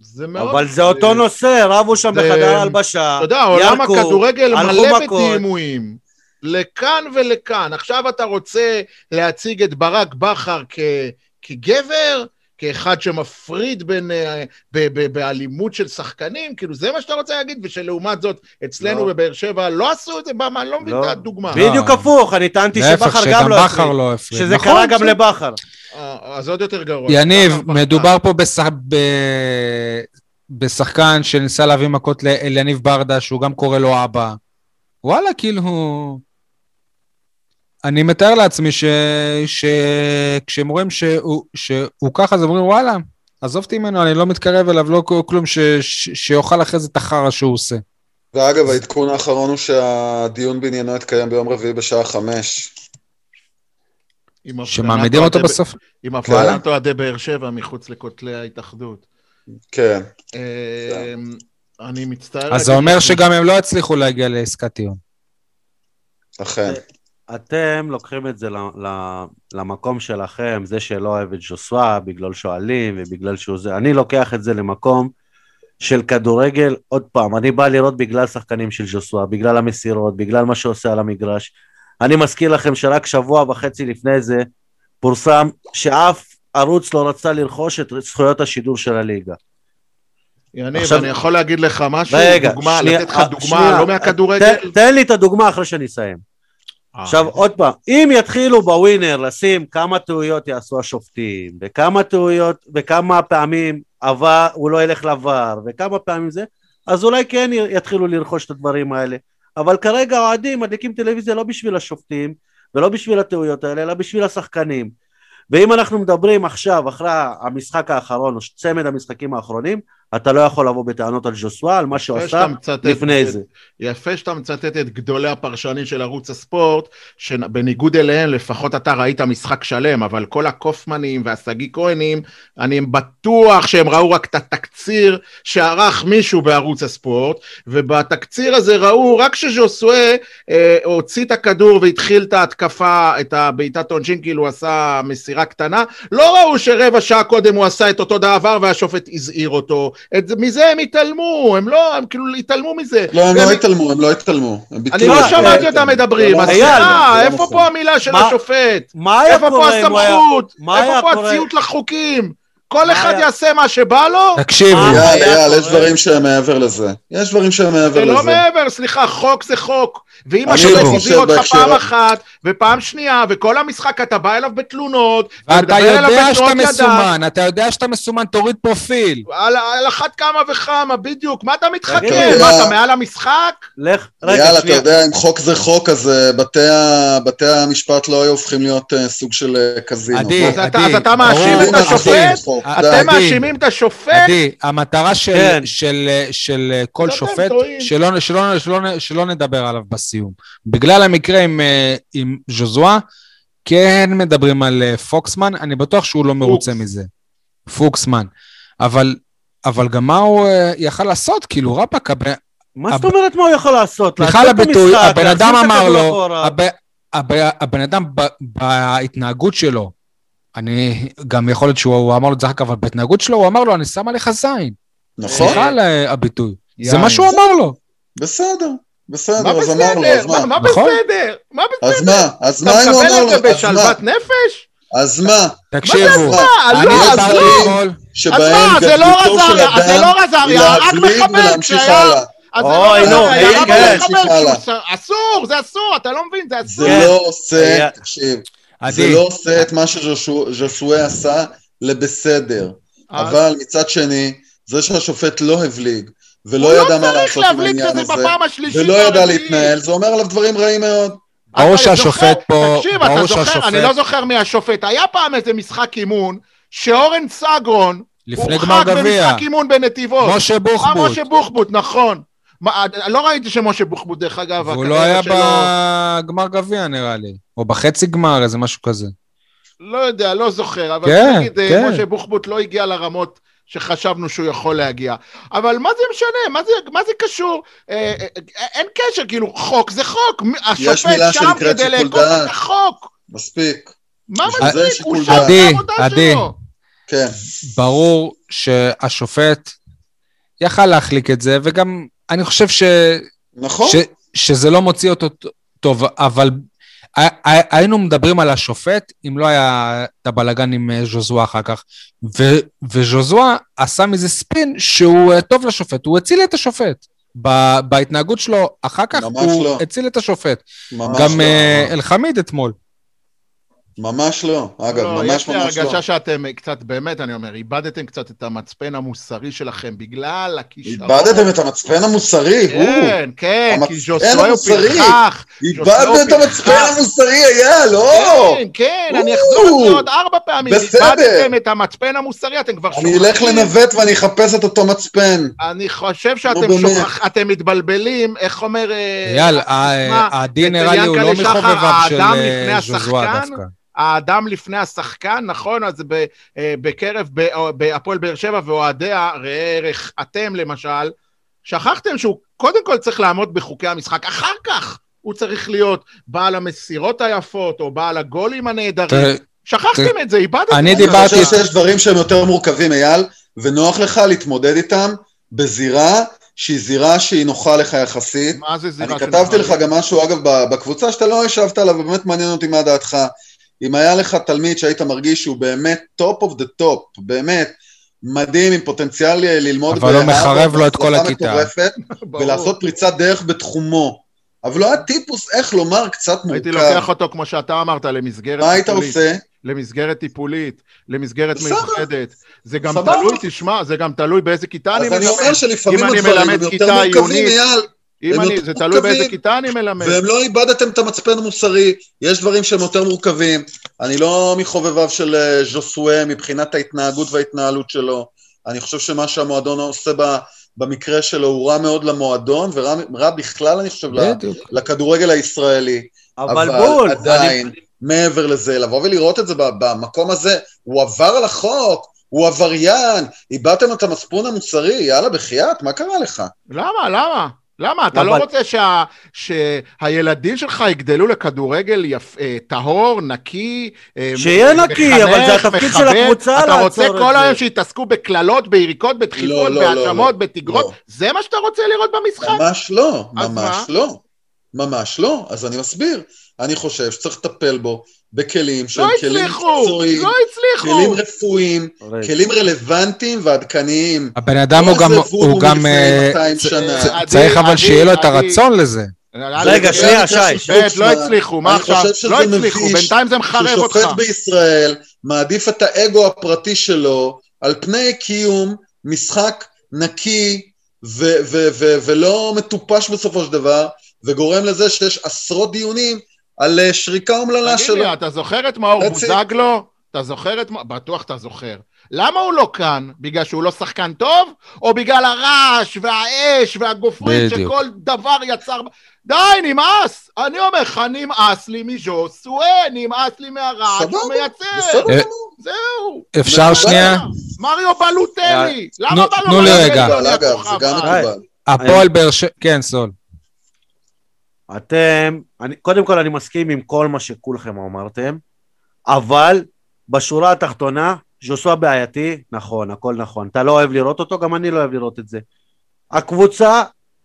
זה מאוד... אבל זה אותו נושא, רבו שם בחדר הלבשה, אתה יודע, עולם הכדורגל מלא. בדימויים. לכאן ולכאן. עכשיו אתה רוצה להציג את ברק בכר כגבר, כאחד שמפריד בין, אה, ב- ב- באלימות של שחקנים, כאילו זה מה שאתה רוצה להגיד, ושלעומת זאת, אצלנו לא. בבאר שבע לא עשו את זה, במה, אני לא מבין לא. את הדוגמה. בדיוק הפוך, אני טענתי שבכר גם לא הפריד. לא הפריד. שזה נכון, קרה גם בסדר. לבכר. אה, אז עוד יותר גרוע. יניב. מדובר פה בשח... ב... בשחקן שניסה להביא מכות לאליניב ברדה, שהוא גם קורא לו אבא. וואלה, כאילו... אני מתאר לעצמי ש... שכשהם רואים שהוא... שהוא ככה, אז אומרים, וואלה, עזוב אותי ממנו, אני לא מתקרב אליו, לא כלום, ש... ש... שיאכל אחרי זה את החרא שהוא עושה. ואגב, העדכון האחרון הוא שהדיון בעניינו התקיים ביום רביעי בשעה חמש. שמעמידים אותו בסוף. עם וואלה. הפגנת אוהדי באר שבע מחוץ לכותלי ההתאחדות. כן. אה, אני מצטער... אז זה אומר שגם הם לא הצליחו להגיע לעסקת טיעון. אכן. אתם לוקחים את זה למקום שלכם, זה שלא אוהב את ז'וסווה בגלל שואלים ובגלל שהוא זה, אני לוקח את זה למקום של כדורגל, עוד פעם, אני בא לראות בגלל שחקנים של ז'וסווה, בגלל המסירות, בגלל מה שעושה על המגרש. אני מזכיר לכם שרק שבוע וחצי לפני זה פורסם שאף ערוץ לא רצה לרכוש את זכויות השידור של הליגה. יניב, עכשיו- אני יכול להגיד לך משהו? רגע, דוגמה, שנייה, לתת לך אה, דוגמה, שנייה, לא מהכדורגל? תן לי את הדוגמה אחרי שאני אסיים. אה, עכשיו עוד פעם, אם יתחילו בווינר לשים כמה טעויות יעשו השופטים, וכמה טעויות, וכמה פעמים עבר, הוא לא ילך לעבר, וכמה פעמים זה, אז אולי כן יתחילו לרכוש את הדברים האלה. אבל כרגע האוהדים מדליקים טלוויזיה לא בשביל השופטים, ולא בשביל הטעויות האלה, אלא בשביל השחקנים. ואם אנחנו מדברים עכשיו, אחרי המשחק האחרון, או צמד המשחקים האחרונים, אתה לא יכול לבוא בטענות על ז'וסווה, על מה שהוא עשה לפני את- זה. יפה שאתה מצטט את גדולי הפרשנים של ערוץ הספורט, שבניגוד אליהם לפחות אתה ראית משחק שלם, אבל כל הקופמנים והשגיא כהנים, אני בטוח שהם ראו רק את התקציר שערך מישהו בערוץ הספורט, ובתקציר הזה ראו רק שז'וסואה אה, הוציא את הכדור והתחיל את ההתקפה, את הבעיטת עונשין, כאילו הוא עשה מסירה קטנה, לא ראו שרבע שעה קודם הוא עשה את אותו דבר והשופט הזהיר אותו. את, זה- מזה הם התעלמו, הם לא, הם כאילו התעלמו מזה. לא, הם לא התעלמו, הם לא התעלמו. אני לא זה. שמעתי אותם זה מדברים, לא אז סליחה, זה לא איפה. פה המילה של השופט? איפה פה. הסמכות? איפה פה? הציות לחוקים? כל אחד יעשה מה שבא לו? תקשיב? אייל, אייל, יש? דברים שהם מעבר לזה. יש דברים שהם מעבר זה לזה. לא מעבר, סליחה, חוק זה חוק. ואם השופט הזהיר אותך פעם אחת, ופעם שנייה, וכל המשחק אתה בא אליו בתלונות, ואתה יודע שאתה מסומן, אתה יודע שאתה מסומן, תוריד פרופיל. על על אחת כמה וכמה, בדיוק. מה אתה מתחכם? תגיד, מה, אתה מעל המשחק? לך, רגע, יאללה, אתה שנייה. יודע, אם חוק זה חוק, אז אה, בתי ה- בתי המשפט לא היו הופכים להיות אה, סוג של אה, קזינו. עדי, עדי, אז אתה מאשים את השופט? אתם. מאשימים את השופט? עדי, המטרה של, כן. כל שופט, שלא נדבר עליו בסוף. הסיום. בגלל המקרה עם, אה, עם ז'וזואה, כן מדברים על אה, פוקסמן, אני בטוח שהוא לא מרוצה מזה. פוקסמן. אבל, אבל גם מה הוא אה, יכל לעשות? כאילו, רבאק, הבן- מה זאת הב- אומרת מה הוא יכול לעשות? סליחה על לעצור את הביטוי, הבן אדם אמר לו. הב- הב- הבן אדם ב- בהתנהגות שלו, אני, גם יכול להיות שהוא הוא אמר לו את זה אחר כך, אבל בהתנהגות שלו הוא אמר לו, אני שם עליך זין. נכון? סליחה על הביטוי. זה. מה שהוא אמר לו. בסדר, בסדר, אז אמר לו, אז בסדר? מה- מה? מה נכון? בסדר? מה אז בסדר? מה? אז אתה מה אם הוא מקבל אמר את לו? זה אז מה? בשלוות נפש? אז מה? תקשיבו, מה? אני לא, אז דיברתי לא. אתמול, אז שבהם מה, זה לא גדלותו של רזריה, אז זה אדם לא היא רזריה, רק להבליג מחבל ולהמשיך כשהיה... הלאה. אז זה אוי, לא נו, אסור, זה אסור, אתה לא מבין, זה אסור. זה. לא עושה, תקשיב, זה לא עושה את מה שז'וסואה עשה לבסדר. אז- אבל מצד שני, זה שהשופט לא הבליג, ולא הוא ידע לא מה לעשות עם העניין הזה, ולא ידע. להתנהל, זה אומר עליו דברים רעים מאוד. ברור שהשופט פה, תקשיב, ברור אתה זוכר, שהשופט, אני לא זוכר מי השופט. היה פעם איזה משחק אימון, שאורן סגרון, לפני הורחק גמר גביע, במשחק אימון בנתיבות. משה אה, בוחבוט, משה בוחבוט, נכון. מה, לא ראיתי שמשה בוחבוט, דרך אגב, והוא הקריירה לא היה שלו- בגמר גביע נראה לי, או בחצי גמר, איזה משהו כזה. לא יודע, לא זוכר, אבל כן, נגיד, אה, כן. משה בוחבוט לא הגיע לרמות שחשבנו שהוא יכול להגיע. אבל מה זה משנה? מה זה, מה זה קשור? אה, אה, אה, אין קשר, כאילו, חוק זה חוק. השופט מילה שם שנקראת כדי שיקול לאכוף דעת. את החוק. מספיק. מה? שיקול הוא שם דעת. עדי, בעבודה עדי. שלו. כן. ברור שהשופט יכל להחליק את זה, וגם אני חושב ש... נכון? ש, שזה לא מוציא אותו טוב, אבל היינו מדברים על השופט אם לא היה את הבלגן עם אה, ז'וזואה אחר כך. ו, וז'וזואה עשה מזה ספין שהוא אה, טוב לשופט, הוא הציל את השופט. בהתנהגות שלו אחר כך הוא לא. הציל את השופט. ממש גם לא. אה, אלחמיד אתמול. ממש לא. אגב, לא, ממש יש לי ממש לא. הרגשה שאתם אה, קצת, באמת, אני אומר, איבדתם קצת את המצפן המוסרי שלכם בגלל הכישרון. איבדתם את המצפן המוסרי, הוא. כן, כן, כי ז'וסוי הוא המוסרי. פרחח. איבדנו את המצפן. המוסרי, אייל, לא! כן, כן, או, אני אחזור על זה עוד ארבע פעמים. בסדר. איבדתם את המצפן המוסרי, אתם כבר אני אלך שוכחים. לנווט ואני אחפש את אותו מצפן. אני חושב שאתם. שוכח, אתם מתבלבלים, איך אומר... אה, אייל, הסיסמה, הדין אצל נראה לי הוא לא מחובביו של אה, השחקן, דווקא. האדם לפני השחקן, נכון? אז ב, אה, בקרב ב- בהפועל באר שבע ואוהדיה, ראה ערך אתם למשל, שכחתם שהוא קודם כל צריך לעמוד בחוקי המשחק, אחר כך הוא צריך להיות בעל המסירות היפות, או בעל הגולים הנהדרים. שכחתם את זה, איבדתם אני את זה. דיברתי- אני חושב שיש דברים שהם יותר מורכבים, אייל, ונוח לך להתמודד איתם בזירה שהיא זירה שהיא נוחה לך יחסית. מה זה זירה אני של כתבתי? לך גם משהו, אגב, ב- בקבוצה שאתה לא השבת עליו, ובאמת מעניין אותי מה דעתך. אם היה לך תלמיד שהיית מרגיש שהוא באמת top of the top, באמת מדהים, עם פוטנציאל ללמוד אבל הוא בהרווארד מחרב לו את כל הכיתה. מטורפת. ולעשות פריצת דרך בתחומו. אבל לא היה טיפוס, איך לומר, קצת הייתי מורכב. לוקח אותו, כמו שאתה אמרת, למסגרת מה היית טיפולית. עושה? למסגרת טיפולית, למסגרת. מיוחדת. זה גם. תלוי, תשמע, זה גם תלוי באיזה כיתה אני אז אני אומר מלמד. שלפעמים אם אני הדברים מלמד הם יותר מורכבים, אייל. אם אני, זה תלוי באיזה כיתה אני מלמד. והם לא איבדתם את המצפן המוסרי, יש דברים שהם יותר מורכבים. אני לא מחובביו של אה, ז'וסואה מבחינת ההתנהגות וההתנהלות שלו. אני חושב שמה שהמועדון עושה ב, במקרה שלו הוא רע מאוד למועדון, ורע רע בכלל, אני חושב, בדיוק. לכדורגל הישראלי. אבל בול, עדיין, אני- מעבר לזה, לבוא ולראות את זה במקום הזה, הוא עבר על החוק, הוא עבריין, איבדתם את המצפון המוסרי, יאללה, בחייאת, מה קרה לך? למה? למה? למה? אתה לא רוצה שה, שהילדים שלך יגדלו לכדורגל יפ, אה, טהור, נקי, אה, שיהיה נקי, אבל זה התפקיד של? הקבוצה אתה לעצור רוצה את כל זה. היום שיתעסקו בקללות, ביריקות, בדחיפות, לא, לא, בהאשמות, לא. בתגרות? לא. זה מה שאתה רוצה לראות במשחק? ממש לא, ממש מה? לא. ממש לא. אז אני מסביר. אני חושב שצריך לטפל בו בכלים שהם לא כלים הצליחו, מקצועיים, לא הצליחו. כלים רפואיים, רגע. כלים רלוונטיים ועדכניים. הבן אדם לא הוא גם, הוא גם, אה, 200 צ- שנה. צ- עדי, צריך אבל שיהיה לו את. הרצון לזה. רגע, שנייה, שי. לא פוקסמן. הצליחו, מה עכשיו? לא הצליחו, בינתיים זה מחרב אותך. ששופט בישראל מעדיף את האגו הפרטי שלו על פני קיום משחק נקי ו- ו- ו- ולא מטופש בסופו של דבר, וגורם לזה שיש עשרות דיונים על אה, שריקה אומללה תגיד שלו. לי, אתה זוכר את מאור. בוזגלו? אתה זוכר את... בטוח אתה זוכר. למה הוא לא כאן? בגלל שהוא לא שחקן טוב? או בגלל הרעש והאש והגופרית בדיוק. שכל דבר יצר... די, נמאס! אני אומר לך, נמאס לי מז'וסואה, נמאס לי מהרעש שהוא מייצר. בסדר אה. זהו. אפשר. שנייה? מריו בלוטלי! למה תנו- בלוטלי? תנו לי רגע. מקובל, אגב, זה גם הכוכב? מקובל. הפועל באר שבע, כן, סול. אתם, אני, קודם כל אני מסכים עם כל מה שכולכם אמרתם, אבל בשורה התחתונה, ז'וסווה בעייתי, נכון, הכל נכון. אתה לא אוהב לראות אותו, גם אני לא אוהב לראות את זה. הקבוצה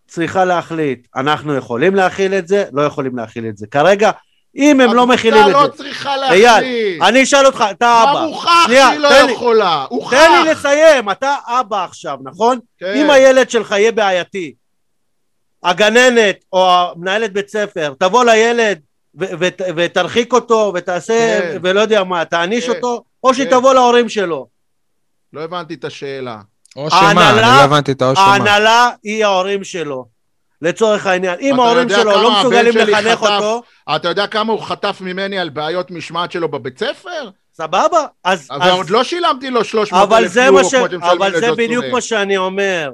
צריכה להחליט, אנחנו יכולים להכיל את זה, לא יכולים להכיל את זה. כרגע, אם הם לא מכילים הקבוצה את לא זה, צריכה אייל, להחליט. אני אשאל אותך, אתה אבא. הוכח שנייה, שהיא לא תן לי. יכולה. הוכח. תן לי לסיים, אתה אבא עכשיו, נכון? כן. אם הילד שלך יהיה בעייתי, הגננת או המנהלת בית ספר תבוא לילד ו- ותרחיק אותו ותעשה כן. ולא יודע מה, תעניש כן. אותו, או כן. תבוא להורים שלו. לא הבנתי את השאלה. או שמה, אני לא הבנתי את האו שמה. ההנהלה היא ההורים שלו, לצורך העניין. אם ההורים שלו לא מסוגלים לחנך חטף? אותו, אתה יודע כמה הוא חטף ממני על בעיות משמעת שלו בבית ספר? סבבה? אז... אז- ועוד לא שילמתי לו 300 אבל אלף זה יורו מה כמו ש... שמשלמים אבל זה. בדיוק מה שאני אומר.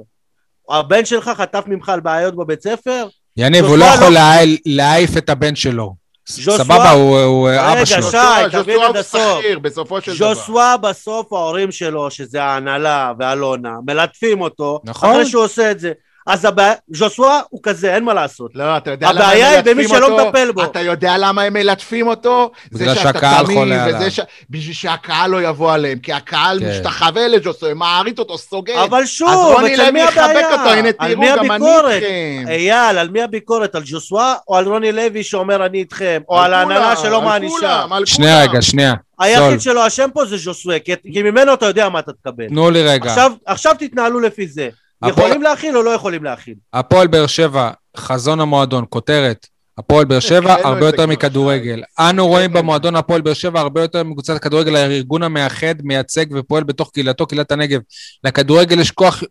הבן שלך חטף ממך על בעיות בבית ספר? יניב, הוא לא יכול לא- להעיף את הבן שלו. סבבה, הוא אבא רגע, שלו. שי, ז'וסווה- תבין ז'וסווה עד הוא הסוף. שכיר בסופו של דבר. ז'וסווה בסוף ההורים שלו, שזה ההנהלה ואלונה, מלטפים אותו, נכון. אחרי שהוא עושה את זה. אז הבעיה, ז'וסווה הוא כזה, אין מה לעשות. לא, אתה יודע למה הם הבעיה היא מלטפים במי שלא אותו? מטפל בו. אתה יודע למה הם מלטפים אותו? בגלל זה שאתה שהקהל חולה וזה עליו. ש... בשביל שהקהל לא יבוא עליהם, כי הקהל כן. משתחווה לג'וסו, מעריץ אותו, סוגד. אבל. אז שוב, רוני אצל לוי מי יחבק הבעיה? אותו, הנה תראו, גם אני הביקורת? איתכם. אייל, על מי הביקורת? על ז'וסווה או על רוני לוי שאומר אני איתכם? או על ההנהלה שלא על מענישה? כולם, על שנייה כולם. רגע, שנייה. היחיד שלא אשם פה זה ז'וסווה, כי כי ממנו אתה יודע מה אתה תקבל. תנו לי רגע. עכשיו- עכשיו תתנהלו לפי זה. הפועל- יכולים להכיל או לא יכולים להכיל? הפועל באר שבע, חזון המועדון, כותרת. הפועל באר שבע הרבה יותר מכדורגל. אנו רואים. במועדון הפועל באר שבע הרבה יותר מקבוצת הכדורגל, הארגון המאחד, מייצג ופועל בתוך קהילתו, קהילת הנגב. לכדורגל יש כוח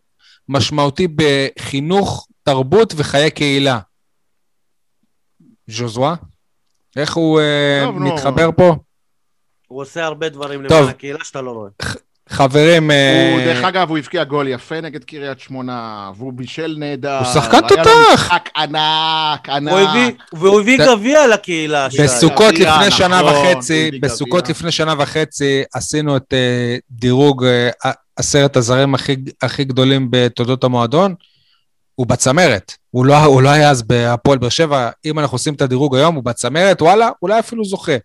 משמעותי בחינוך, תרבות וחיי קהילה. ז'וזווה? איך הוא אה. מתחבר פה? הוא עושה הרבה דברים. למען הקהילה שאתה לא רואה. חברים, אה, הוא, דרך אגב, הוא הבקיע גול יפה נגד קריית שמונה, והוא בישל נהדר. הוא שחקן היה לו תותח. משחק ענק, ענק. והוא הביא גביע לקהילה. בסוכות לפני שנה נכון, וחצי, בסוכות. לפני שנה וחצי עשינו את אה, דירוג אה, עשרת הזרים הכי, גדולים בתולדות המועדון. הוא בצמרת, הוא לא, הוא לא היה אז בהפועל באר שבע, אם אנחנו עושים את הדירוג היום, הוא בצמרת, וואלה, אולי אפילו זוכה.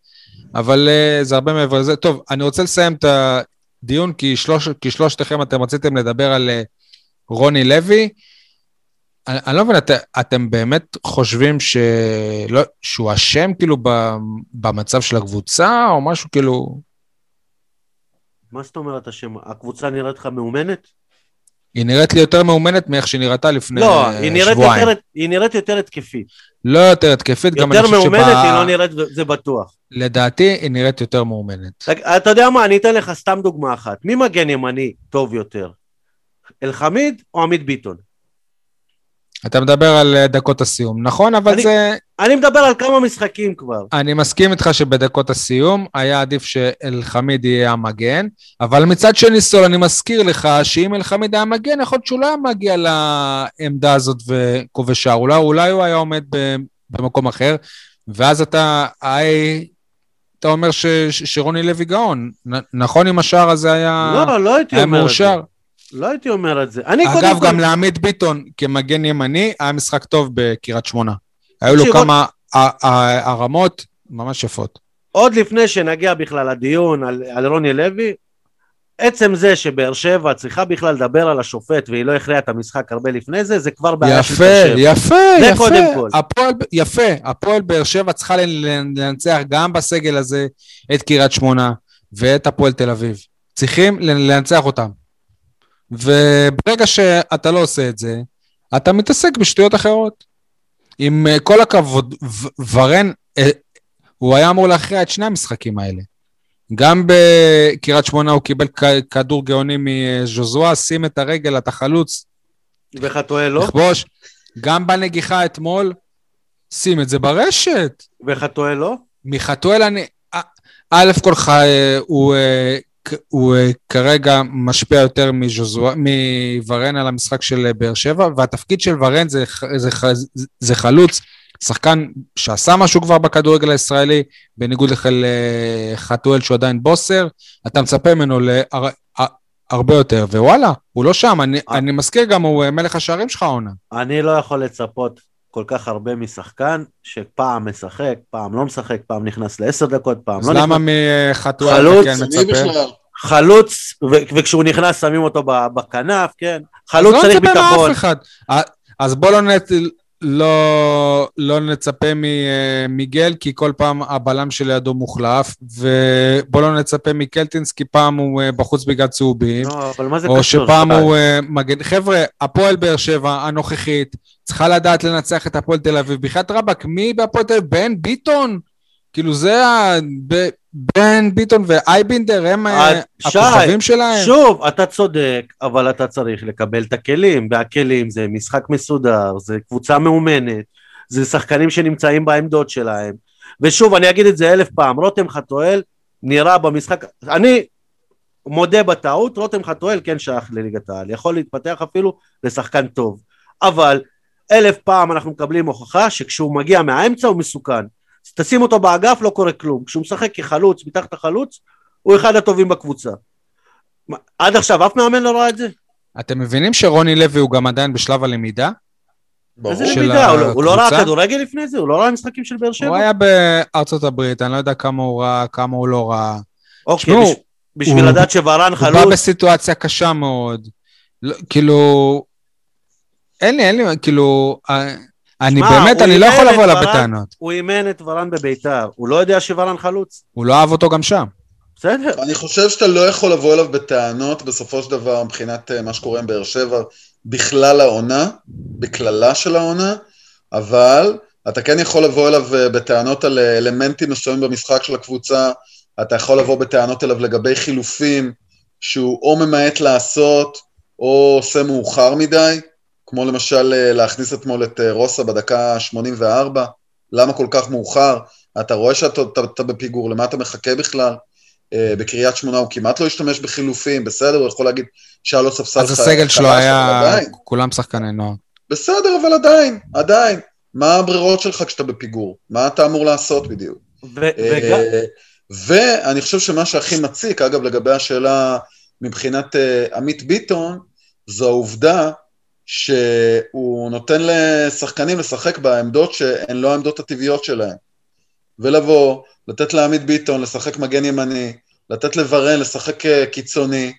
אבל אה, זה הרבה מעבר לזה. טוב, אני רוצה לסיים את הדיון, כי, שלוש, כי שלושתכם אתם רציתם לדבר על אה, רוני לוי. אני, אני לא מבין, את, אתם באמת חושבים שלא, שהוא אשם כאילו ב, במצב של הקבוצה, או משהו כאילו... מה זאת אומרת השם? הקבוצה נראית לך מאומנת? היא נראית לי יותר מאומנת מאיך שהיא נראתה לפני לא, אה, שבועיים. יותר- היא נראית יותר התקפית. לא יותר התקפית, גם אני יותר חושב מאומנת היא לא. נראית, זה בטוח. לדעתי היא נראית יותר מאומנת. אתה יודע מה, אני אתן לך סתם דוגמה אחת. מי מגן ימני טוב יותר? אלחמיד או עמית ביטון? אתה מדבר על אה, דקות הסיום, נכון? אבל אני- זה... אני מדבר על כמה משחקים כבר. אני מסכים איתך שבדקות הסיום היה עדיף שאלחמיד יהיה המגן, אבל מצד שני, סול, אני מזכיר לך שאם אלחמיד היה מגן, יכול להיות שהוא לא היה מגיע לעמדה הזאת וכובש שער. אולי, אולי הוא היה עומד במקום אחר, ואז אתה, היי, אתה אומר ש, ש, שרוני לוי גאון. נ, נכון אם השער הזה היה, לא, לא הייתי היה אומר את זה. מאושר? לא הייתי אומר את זה. אני קודם אגב, כל... גם לעמית ביטון כמגן ימני, היה משחק טוב בקריית שמונה. היו לו כמה הרמות ממש יפות. עוד לפני שנגיע בכלל לדיון על, על רוני לוי, עצם זה שבאר שבע צריכה בכלל לדבר על השופט והיא לא הכריעה את המשחק הרבה לפני זה, זה כבר בעיה של יפה, באר שבע. יפה, זה יפה. קודם כל. הפועל, יפה, הפועל באר שבע צריכה לנ- לנצח גם בסגל הזה את קריית שמונה ואת הפועל תל אביב. צריכים לנ- לנצח אותם. וברגע שאתה לא עושה את זה, אתה מתעסק בשטויות אחרות. עם אה, כל הכבוד, ורן, אה, הוא היה אמור להכריע את שני המשחקים האלה. גם בקריית שמונה הוא קיבל כדור גאוני מז'וזואה, שים את הרגל, אתה חלוץ, וחתואל לא? לכבוש. גם בנגיחה אתמול, שים את זה ברשת. וחתואל לא? מחתואל אני... א- כל ח... הוא אה, הוא אה, כרגע משפיע יותר מז'וזואה- מוורן על המשחק של אה, באר שבע, והתפקיד של ורן זה, זה, ח- זה חלוץ, שחקן שעשה משהו כבר בכדורגל הישראלי, בניגוד לחתואל שהוא עדיין בוסר, אתה מצפה ממנו להר, הרבה יותר, ווואלה, הוא לא שם, אני, אה. אני מזכיר גם, הוא אה, מלך השערים שלך העונה. אני לא יכול לצפות כל כך הרבה משחקן, שפעם משחק, פעם לא משחק, פעם נכנס לעשר דקות, פעם אז לא למה נכנס. מחתואל חלוץ, אתה כן מצפה? חלוץ, ו- וכשהוא נכנס שמים אותו ב- בכנף, כן? אז חלוץ לא צריך נצפה ביטחון. מאף אחד. אה, אז בוא לא, נצ... לא, לא נצפה ממיגל, כי כל פעם הבלם שלידו מוחלף, ובוא לא נצפה מקלטינס, כי פעם הוא אה, בחוץ בגלל צהובים, לא, אבל מה זה או קשור? שפעם שי? הוא אה, מגן... חבר'ה, הפועל באר שבע הנוכחית צריכה לדעת לנצח את הפועל תל אביב. בחייאת רבאק, מי בהפועל תל אביב? בן ביטון? כאילו זה ה... ב... בן ביטון ואייבינדר הם אה, אה, שי, הכוכבים שלהם? שוב, אתה צודק, אבל אתה צריך לקבל את הכלים, והכלים זה משחק מסודר, זה קבוצה מאומנת, זה שחקנים שנמצאים בעמדות שלהם. ושוב, אני אגיד את זה אלף פעם, רותם חתואל נראה במשחק, אני מודה בטעות, רותם חתואל כן שייך לליגת העל, יכול להתפתח אפילו לשחקן טוב, אבל אלף פעם אנחנו מקבלים הוכחה שכשהוא מגיע מהאמצע הוא מסוכן. תשים אותו באגף לא קורה כלום, כשהוא משחק כחלוץ, מתחת לחלוץ, הוא אחד הטובים בקבוצה. מה, עד עכשיו אף מאמן לא ראה את זה? אתם מבינים שרוני לוי הוא גם עדיין בשלב הלמידה? איזה למידה? הוא לא- הוא לא ראה? כדורגל לפני זה? הוא לא ראה משחקים של באר הוא שבע? היה בארצות הברית, אני לא יודע כמה הוא ראה, כמה הוא לא ראה. אוקיי, תשמעו, בש- בשביל הוא- לדעת שוורן הוא בא חלוץ, בסיטואציה קשה מאוד. לא, כאילו, אין לי, אין לי, כאילו, אה, אני שמע, באמת, אני לא יכול לבוא אליו. בטענות. הוא אימן את ורן בביתר, הוא לא יודע שוורן חלוץ? הוא לא אהב אותו גם שם. בסדר. אני חושב שאתה לא יכול לבוא אליו בטענות בסופו של דבר מבחינת אה, מה שקורה עם באר שבע בכלל העונה, בכללה של העונה, אבל אתה כן יכול לבוא אליו אה, בטענות על אה, אלמנטים מסוימים במשחק של הקבוצה, אתה יכול לבוא בטענות אליו לגבי חילופים שהוא או ממעט לעשות או עושה מאוחר מדי, כמו למשל אה, להכניס אתמול את אה, רוסה בדקה 84, למה כל כך מאוחר? אתה רואה שאתה אתה, אתה בפיגור, למה אתה מחכה בכלל? אה, בקריית שמונה הוא כמעט לא השתמש בחילופים, בסדר, הוא יכול להגיד שהיה לו ספסל אז הסגל שלו היה, עדיין. כולם שחקני נוער. בסדר, אבל עדיין, עדיין. מה הברירות שלך כשאתה בפיגור? מה אתה אמור לעשות בדיוק? וגם... ואני חושב שמה שהכי מציק, אגב, לגבי השאלה מבחינת עמית ביטון, זו העובדה שהוא נותן לשחקנים לשחק בעמדות שהן לא העמדות הטבעיות שלהם. ולבוא, לתת לעמית ביטון לשחק מגן ימני, לתת לוורן לשחק אה, קיצוני,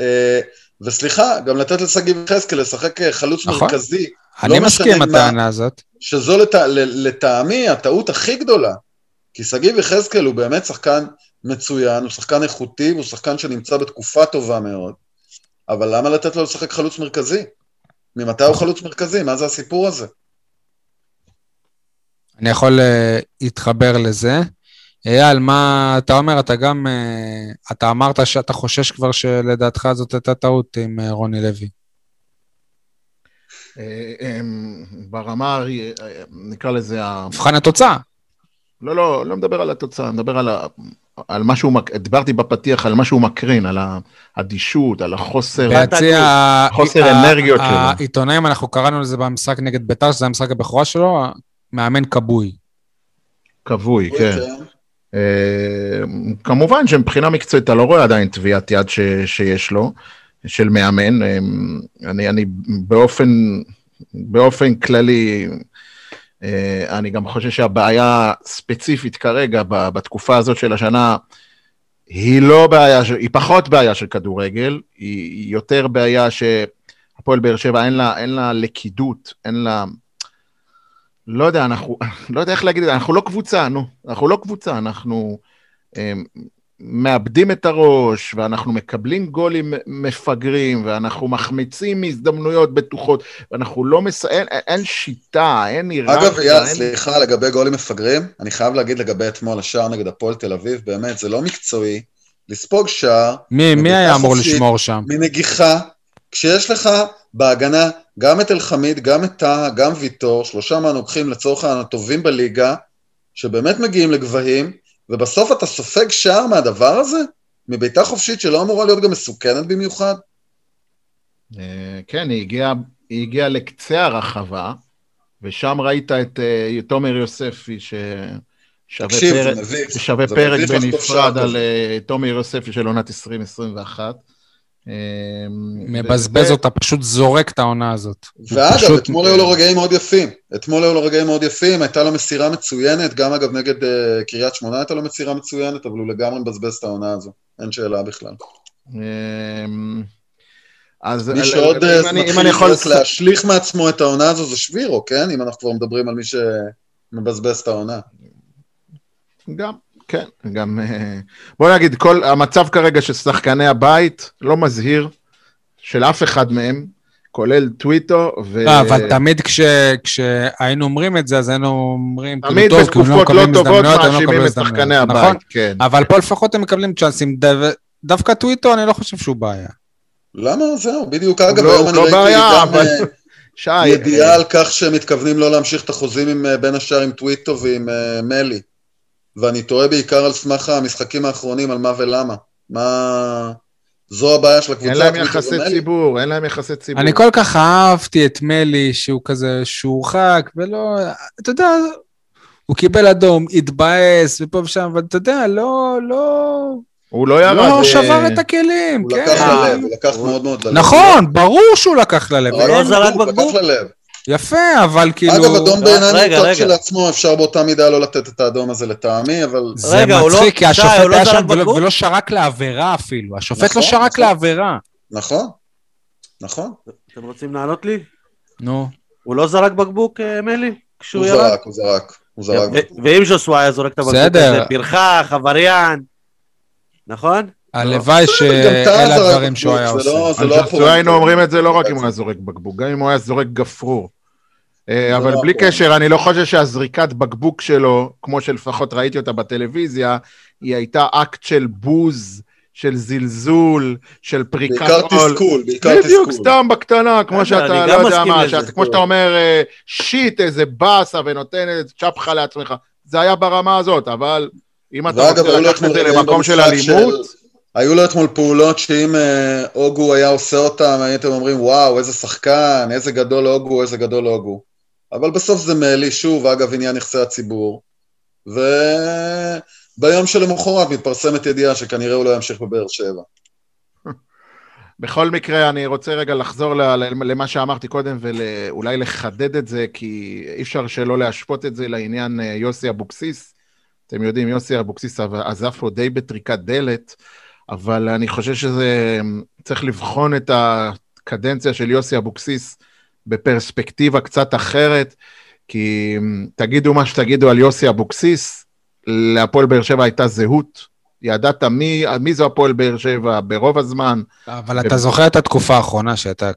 אה, וסליחה, גם לתת לשגיב יחזקאל לשחק אה, חלוץ נכון. מרכזי, אני לא מסכים עם. הטענה הזאת. שזו לט... ל- לטעמי הטעות הכי גדולה. כי שגיב יחזקאל הוא באמת שחקן מצוין, הוא שחקן איכותי, והוא שחקן שנמצא בתקופה טובה מאוד. אבל למה לתת לו לשחק חלוץ מרכזי? ממתי הוא חלוץ מרכזי? מה זה הסיפור הזה? אני יכול אה, להתחבר לזה. אייל, מה אתה אומר? אתה גם, אה, אתה אמרת שאתה חושש כבר שלדעתך זאת הייתה טעות עם אה, רוני לוי. ברמה, נקרא לזה, מבחן התוצאה. לא, לא, לא מדבר על התוצאה, אני מדבר על, ה... על מה שהוא, מק- דיברתי בפתיח על מה שהוא מקרין, על האדישות, על החוסר, ביציע חוסר ה- אנרגיות שלו. העיתונאים, אנחנו קראנו לזה במשחק נגד ביתר, שזה המשחק הבכורה שלו, מאמן כבוי. כבוי, כן. אה, כמובן שמבחינה מקצועית אתה לא רואה עדיין טביעת יד ש, שיש לו, של מאמן. אה, אני, אני באופן, באופן כללי, אני גם חושב שהבעיה ספציפית כרגע, בתקופה הזאת של השנה, היא לא בעיה, היא פחות בעיה של כדורגל, היא יותר בעיה שהפועל באר שבע אין לה, אין לה לכידות, אין לה... לא יודע, אנחנו, לא יודע איך להגיד את זה, אנחנו לא קבוצה, נו, אנחנו לא קבוצה, אנחנו הם, מאבדים את הראש, ואנחנו מקבלים גולים מפגרים, ואנחנו מחמיצים הזדמנויות בטוחות, ואנחנו לא מס... אין, אין שיטה, אין היררכיה. אגב, אייל, אין... סליחה, לגבי גולים מפגרים, אני חייב להגיד לגבי אתמול השער נגד הפועל תל אביב, באמת, זה לא מקצועי לספוג שער מי, מי היה אמור. לשמור שם? מנגיחה, כשיש לך בהגנה גם את אלחמיד, גם את טאה, גם ויטור, שלושה מהנוקחים לצורך הטובים בליגה, שבאמת מגיעים לגבהים, ובסוף אתה סופג שער מהדבר הזה? מבעיטה חופשית שלא אמורה להיות גם מסוכנת במיוחד? אה, כן, היא הגיעה, היא הגיעה לקצה הרחבה, ושם ראית את אה, תומר יוספי, ששווה פרק, פרק בנפרד על. אה, תומר יוספי של עונת 2021. אה, מבזבז אותה, פשוט זורק את העונה הזאת. ואגב, פשוט- אתמול היו לו רגעים מאוד יפים. אתמול היו לו רגעים מאוד יפים, הייתה לו מסירה מצוינת, גם אגב נגד אה, קריית שמונה הייתה לו מסירה מצוינת, אבל הוא לגמרי מבזבז את העונה הזו. אין שאלה בכלל. אמ, אז מי שעוד אם אה, מתחיל יכול... להשליך מעצמו את העונה הזו זה שבירו, כן? אם אנחנו כבר מדברים על מי שמבזבז את העונה. גם, כן, גם... אה, בוא נגיד, כל המצב כרגע של שחקני הבית לא מזהיר, של אף אחד מהם, כולל טוויטו, ו... לא, אבל תמיד כש- כשהיינו אומרים את זה, אז היינו אומרים, כאילו, תמיד לא בתקופות לא מקבלים טובות לא מאשימים מקבלים את שחקני. נכון? הבית, כן. אבל פה לפחות הם מקבלים צ'אנסים. דו- דווקא טוויטו, אני לא חושב שהוא בעיה. למה? זהו, בדיוק. אגב, לא- היום אני לא ראיתי בעיה, גם אבל- אה, שי, ידיעה על כך שהם מתכוונים לא להמשיך את החוזים עם, בין השאר עם טוויטו ועם אה, מלי. ואני תוהה בעיקר על סמך המשחקים האחרונים, על מה ולמה. מה... זו הבעיה של הקבוצה. אין להם יחסי? ציבור, אין להם יחסי ציבור. אני כל כך אהבתי את מלי, שהוא כזה, שהורחק, ולא, אתה יודע, הוא קיבל אדום, התבאס, ופה ושם, אבל אתה יודע, לא, לא, הוא לא ירד. לא אה, שבר את הכלים, הוא כן. לקח ללב, הוא לקח מאוד מאוד ללב. נכון, ברור שהוא לקח ללב. אבל לא זרק בקבוק, בקבוק? לקח ללב. יפה, אבל כאילו... אגב, אדום רגע, בעיניי. מנותק כשלעצמו, אפשר באותה מידה לא לתת את האדום הזה לטעמי, אבל... זה רגע, הוא לא- מצחיק, כי השופט הוא לא היה שם ולא- שרק לעבירה אפילו. השופט לא נכון, שרק נכון. לעבירה. נכון, נכון. אתם רוצים לענות לי? נו. הוא לא זרק בקבוק, אה, מלי? כשהוא הוא ירד? זרק, הוא זרק. הוא זרק. ואם ז'וסווה היה זורק את הבקבוק בסדר. הזה, פרחח, עבריין, נכון? הלוואי שאלה הדברים שהוא היה זה לא- עושה. זה לא. ג'סואי היינו אומרים את זה לא רק אם הוא היה זורק בקבוק, גם אם הוא היה זורק גפרור. אה, אבל לא בלי. קשר, אני לא חושב שהזריקת בקבוק שלו, כמו שלפחות ראיתי אותה בטלוויזיה, היא הייתה אקט של בוז, של זלזול, של פריקת בעיקר עול. תסכול, בעיקר בדיוק, תסכול. סתם בקטנה, כמו שאתה, לא יודע מה. שאתה- כמו שאתה אומר, אה, שיט, איזה באסה, ונותן איזה צ'פחה לעצמך. זה היה ברמה הזאת, אבל אם אתה רוצה לקחת את זה למקום של אלימות, היו לו אתמול פעולות שאם אה, אוגו היה עושה אותן, הייתם אומרים, וואו, איזה שחקן, איזה גדול אוגו, איזה גדול אוגו. אבל בסוף זה מעלי, שוב, אגב, עניין נכסי הציבור. וביום שלמחרת מתפרסמת ידיעה שכנראה הוא לא ימשיך בבאר שבע. בכל מקרה, אני רוצה רגע לחזור למה שאמרתי קודם ואולי לחדד את זה, כי אי אפשר שלא להשפוט את זה לעניין אה, יוסי אבוקסיס. אתם יודעים, יוסי אבוקסיס עזב פה די בטריקת דלת, אבל אני חושב שזה, צריך לבחון את הקדנציה של יוסי אבוקסיס בפרספקטיבה קצת אחרת, כי תגידו מה שתגידו על יוסי אבוקסיס, להפועל באר שבע הייתה זהות. ידעת מי, מי זו הפועל באר שבע ברוב הזמן. אבל אתה זוכר את התקופה האחרונה שהייתה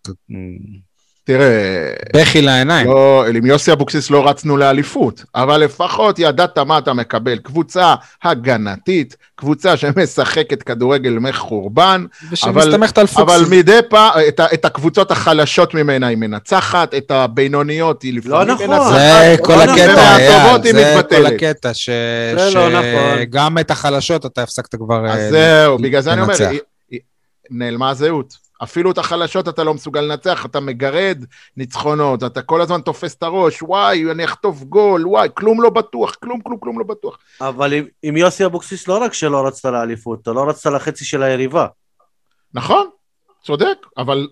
תראה, בכי לעיניים. לא, עם יוסי אבוקסיס לא רצנו לאליפות, אבל לפחות ידעת מה אתה מקבל. קבוצה הגנתית, קבוצה שמשחקת כדורגל מחורבן, ושמסתמכת על פוקס. אבל מדי פעם, את, את הקבוצות החלשות ממנה היא מנצחת, את הבינוניות היא לפעמים לא נכון. מנצחת. זה כל לא הקטע, נכון. מהטובות אייל, היא זה כל. הקטע, ש- זה לא נכון. שגם את החלשות אתה הפסקת כבר... אז אה, זהו, בגלל זה אני אומר, לנצח. היא- היא- נעלמה הזהות. אפילו את החלשות אתה לא מסוגל לנצח, אתה מגרד ניצחונות, אתה כל הזמן תופס את הראש, וואי, אני אחטוף גול, וואי, כלום לא בטוח, כלום, כלום, כלום לא בטוח. אבל עם- עם יוסי אבוקסיס לא רק שלא רצת לאליפות, אתה לא רצת לחצי של היריבה. נכון, צודק, אבל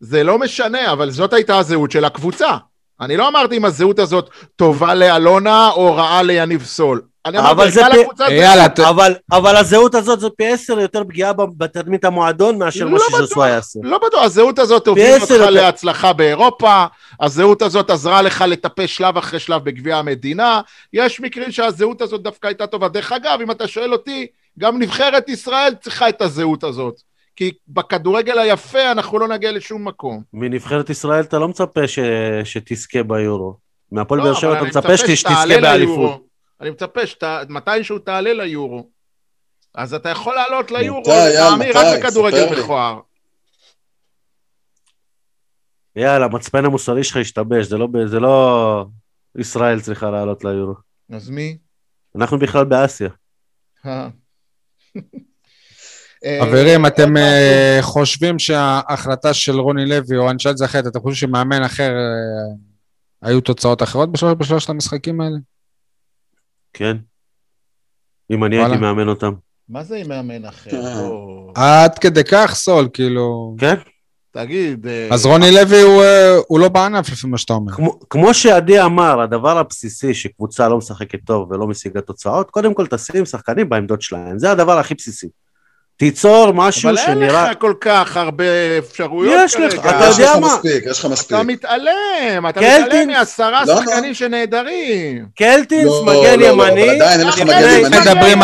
זה לא משנה, אבל זאת הייתה הזהות של הקבוצה. אני לא אמרתי אם הזהות הזאת טובה לאלונה או רעה ליניב סול. אבל זה אייל, זהות. אתה- אבל, אבל הזהות הזאת זה פי עשר יותר פגיעה בתדמית המועדון מאשר לא מה. שז'וסווה יעשה. לא בטוח, הזהות הזאת הובילה אותך יותר. להצלחה באירופה, הזהות הזאת עזרה לך לטפס שלב אחרי שלב בגביע המדינה, יש מקרים שהזהות הזאת דווקא הייתה טובה. דרך אגב, אם אתה שואל אותי, גם נבחרת ישראל צריכה את הזהות הזאת. כי בכדורגל היפה אנחנו לא נגיע לשום מקום. מנבחרת ישראל אתה לא מצפה ש... שתזכה ביורו. מהפועל לא, באר שבע אתה מצפה שתזכה באליפות. אני מצפה שמתישהו תעלה ליורו. אז אתה יכול לעלות ליורו, לטעמי, רק? בכדורגל. מכוער. יאללה, המצפן המוסרי שלך השתבש, זה לא, זה לא ישראל צריכה לעלות ליורו. אז מי? אנחנו בכלל באסיה. אה. אה, חברים, אתם. אה, חושבים שההחלטה של רוני לוי, או זה אחרת, אתם חושבים שמאמן אחר, היו תוצאות אחרות בשלוש- בשלושת המשחקים האלה? כן. אם אני. הייתי מאמן אותם. מה זה עם מאמן אחר? אה. בוא, עד כדי כך, סול, כאילו... כן? תגיד, אה, אז רוני לוי הוא, אה, הוא לא בענף, לפי מה שאתה אומר. כמו, כמו שעדי אמר, הדבר הבסיסי שקבוצה לא משחקת טוב ולא משיגה תוצאות, קודם כל תשים שחקנים בעמדות שלהם. זה הדבר הכי בסיסי. תיצור משהו אבל אין שנראה... לך כל כך הרבה אפשרויות יש לך, כרגע. אתה יש יודע לך מה? מספיק, יש לך מספיק. אתה מתעלם, אתה מתעלם מעשרה שחקנים שנהדרים. קלטינס, לא, מגן לא, לא, אבל ימני, עדיין אין לך מגן ימני. מדברים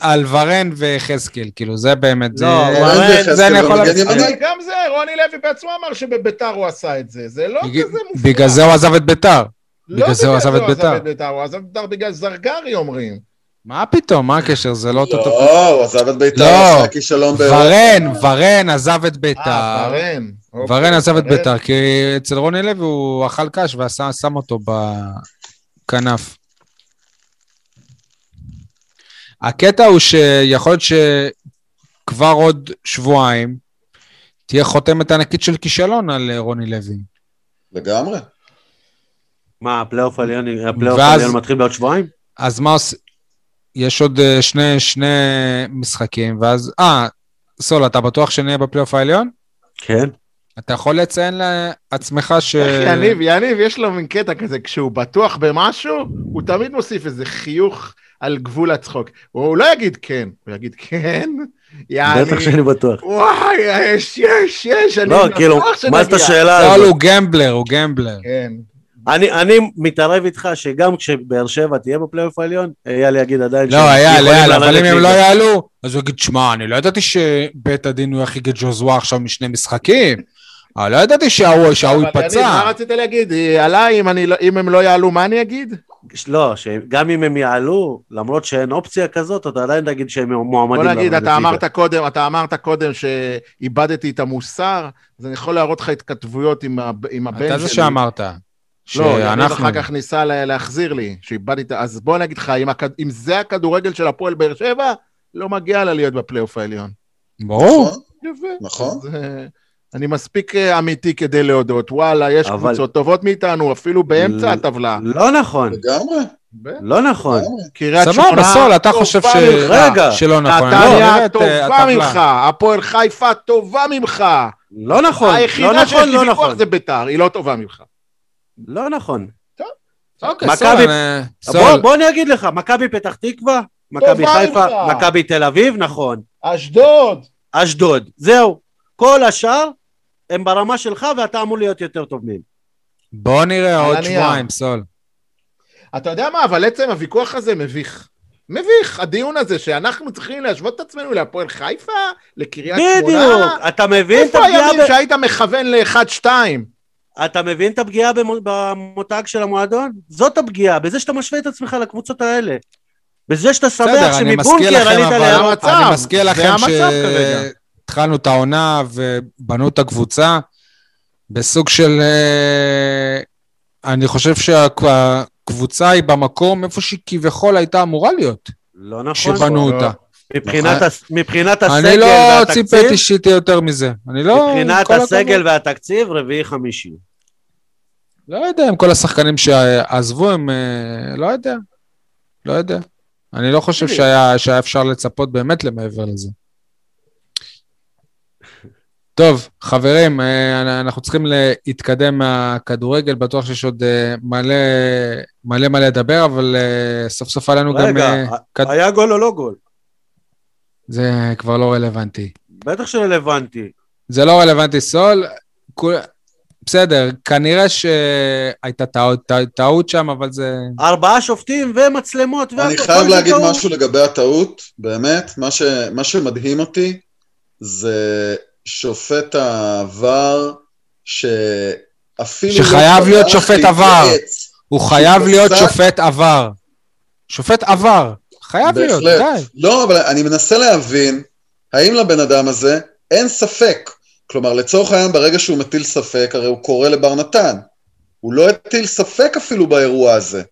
על, ורן ויחזקאל, כאילו, זה באמת, זה, לא, ורן זה, אני יכול ומגן להסכים. ימני. אבל גם זה, רוני לוי בעצמו אמר שבביתר הוא עשה את זה. זה לא כזה מופרך. בגלל זה הוא עזב את ביתר. לא בגלל זה הוא עזב את. ביתר. הוא עזב את ביתר בגלל זרגרי אומרים. מה פתאום, מה הקשר? זה לא אותו... לא, הוא עזב את בית"ר לא. אחרי הכישלון באירופה. ורן, ורן עזב את ביתר. אה, ורן. אוקיי, ורן עזב את. ביתר, כי אצל רוני לוי הוא אכל קש ושם אותו בכנף. הקטע הוא שיכול להיות שכבר עוד שבועיים תהיה חותמת ענקית של כישלון על רוני לוי. לגמרי. מה, הפלייאוף העליון הפלייאוף ואז- העליון מתחיל בעוד שבועיים? אז מה עושים? יש עוד אה, שני, שני משחקים, ואז... אה, סול, אתה בטוח שנהיה בפלייאוף העליון? כן. אתה יכול לציין לעצמך ש... איך יניב, יניב, יש לו מין קטע כזה, כשהוא בטוח במשהו, הוא תמיד מוסיף איזה חיוך על גבול הצחוק. הוא לא יגיד כן, הוא יגיד כן, יעני, בטח שאני בטוח. וואי, יש, יש, יש, אני לא, כאילו, בטוח שנגיע. מה זאת השאלה סול הזאת? הוא gambler, הוא gambler. כן. אני, אני מתערב איתך שגם כשבאר שבע תהיה בפלייאוף העליון, אייל יגיד עדיין לא, אייל, אייל, אבל אם הם. לא יעלו, אז הוא יגיד, שמע, אני לא ידעתי שבית הדין הוא יחריג את ג'וזווה עכשיו משני משחקים. אבל לא ידעתי שההוא ייפצע. מה רצית להגיד? עליי, אם אני לא- אם הם לא יעלו, מה אני אגיד? לא, שגם אם הם יעלו, למרות שאין אופציה כזאת, אתה עדיין תגיד שהם מועמדים בוא נגיד, אתה. אמרת קודם, אתה אמרת קודם שאיבדתי את המוסר, אז אני יכול להראות לך התכתבויות עם עם הבן שלי. אתה זה שאמרת. לא, יניב שאנחנו... אחר כך ניסה לה- להחזיר לי, שאיבדתי את ה... אז בוא נגיד לך, אם הכד- אם זה הכדורגל של הפועל באר שבע, לא מגיע לה להיות בפלייאוף העליון. ברור. נכון, יפה. נכון. אז, אה, אני מספיק אה, אמיתי כדי להודות. וואלה, יש אבל- קבוצות טובות מאיתנו, אפילו באמצע ל- הטבלה. לא נכון, לגמרי, לא נכון. קריית סבבה, שמונה סול, אתה חושב ש- ממך. רגע, שלא נכון. לא, נתניה את, אה, טובה הטבלה. ממך, הפועל חיפה טובה ממך. לא נכון, היחידה לא שיש נכון, לי לא ויכוח נכון. זה ביתר, היא לא טובה ממך. לא נכון. אוקיי, מכבי- סול, בוא, אני אגיד לך, מכבי פתח תקווה, מכבי חיפה. מכבי תל אביב, נכון. אשדוד. אשדוד, זהו. כל השאר הם ברמה שלך ואתה אמור להיות יותר טוב מהם. בוא נראה עוד. שבועיים, סול. אתה יודע מה, אבל עצם הוויכוח הזה מביך. מביך, הדיון הזה שאנחנו צריכים להשוות את עצמנו להפועל חיפה, לקריית שמונה. בדיוק, אתה מבין את איפה הפגיעה הימים ב- שהיית מכוון לאחד-שתיים? אתה מבין את הפגיעה במו- במותג של המועדון? זאת הפגיעה, בזה שאתה משווה את עצמך לקבוצות האלה. בזה שאתה שמח שמבונקר עלית. המצב, אני מזכיר לכם. שהתחלנו את העונה ובנו את הקבוצה בסוג של... אה, אני חושב שהקבוצה היא במקום איפה שהיא כביכול הייתה אמורה להיות, לא נכון. כשבנו לא. אותה. מבחינת הס- מבחינת הסגל אני לא והתקציב, ציפיתי שתהיה יותר מזה. אני לא... מבחינת הסגל הכבוד. והתקציב, רביעי חמישי. לא יודע אם כל השחקנים שעזבו הם... אה, לא יודע. לא יודע. אני לא חושב שהיה שהיה אפשר לצפות באמת למעבר לזה. טוב, חברים, אה, אנחנו צריכים להתקדם מהכדורגל, בטוח שיש עוד אה, מלא מלא מה לדבר, אבל אה, סוף סוף עלינו גם... רגע, אה, כד- היה גול או לא גול? זה כבר לא רלוונטי. בטח שרלוונטי. זה לא רלוונטי, סול. כול- בסדר, כנראה שהייתה טעות, טעות- טעות שם, אבל זה... ארבעה שופטים ומצלמות. אני והכל, חייב כל זה להגיד טעות. משהו לגבי הטעות, באמת, מה, ש, מה שמדהים אותי זה שופט העבר, שאפילו שחייב לא להיות שופט עבר. הוא חייב להיות שופט עבר. שופט עבר. חייב להיות. די. לא, אבל אני מנסה להבין, האם לבן אדם הזה אין ספק? כלומר, לצורך העניין, ברגע שהוא מטיל ספק, הרי הוא קורא לבר נתן. הוא לא הטיל ספק אפילו באירוע הזה.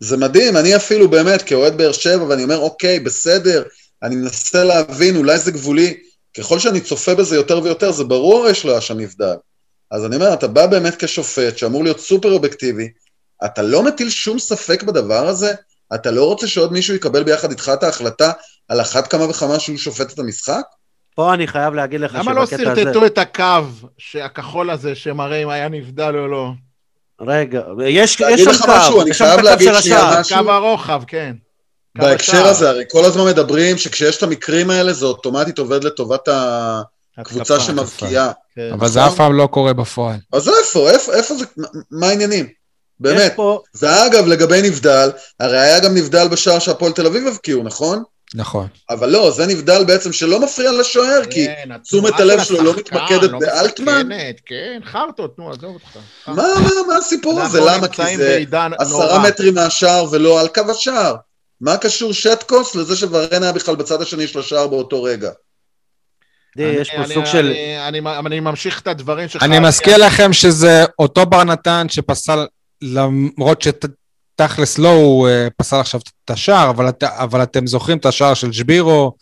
זה מדהים, אני אפילו באמת כאוהד באר שבע, ואני אומר, אוקיי, בסדר, אני מנסה להבין, אולי זה גבולי. ככל שאני צופה בזה יותר ויותר, זה ברור שלא היה שם נבדל. אז אני אומר, אתה בא באמת כשופט, שאמור להיות סופר אובייקטיבי, אתה לא מטיל שום ספק בדבר הזה? אתה לא רוצה שעוד מישהו יקבל ביחד איתך את ההחלטה על אחת כמה וכמה שהוא שופט את המשחק? פה אני חייב להגיד לך למה לא שבקטע הזה... שרטטו את הקו הכחול הזה שמראה אם היה נבדל או לא? רגע, יש יש שם קו, משהו, אני יש שם חייב להגיד של שנייה השער. משהו. קו הרוחב, כן. קו בהקשר. הזה, הרי כל הזמן מדברים שכשיש את המקרים האלה, זה אוטומטית עובד לטובת הקבוצה. שמבקיעה. כן. אבל זה אף פעם לא קורה בפועל. אז איפה, איפה, זה, מה- מה העניינים? באמת. פה, ואגב, לגבי נבדל, הרי היה גם נבדל בשער שהפועל תל אביב הבקיעו, נכון? נכון. אבל לא, זה נבדל בעצם שלא מפריע לשוער, כי כן, תשומת הלב של שלו לא מתמקדת לא באלטמן? מסכנת, כן, חרטוט, נו, עזוב אותך. מה, מה, מה הסיפור הזה? למה? כי זה עשרה. מטרים מהשער ולא על קו השער. מה קשור שטקוס לזה שוורן היה בכלל בצד השני של השער באותו רגע? יש פה אני- סוג אני- של... אני ממשיך את הדברים שלך. אני מזכיר לכם שזה אותו בר נתן שפסל, למרות שתכלס לא הוא אה, פסל עכשיו את השער, אבל, את, אבל אתם זוכרים את השער של שבירו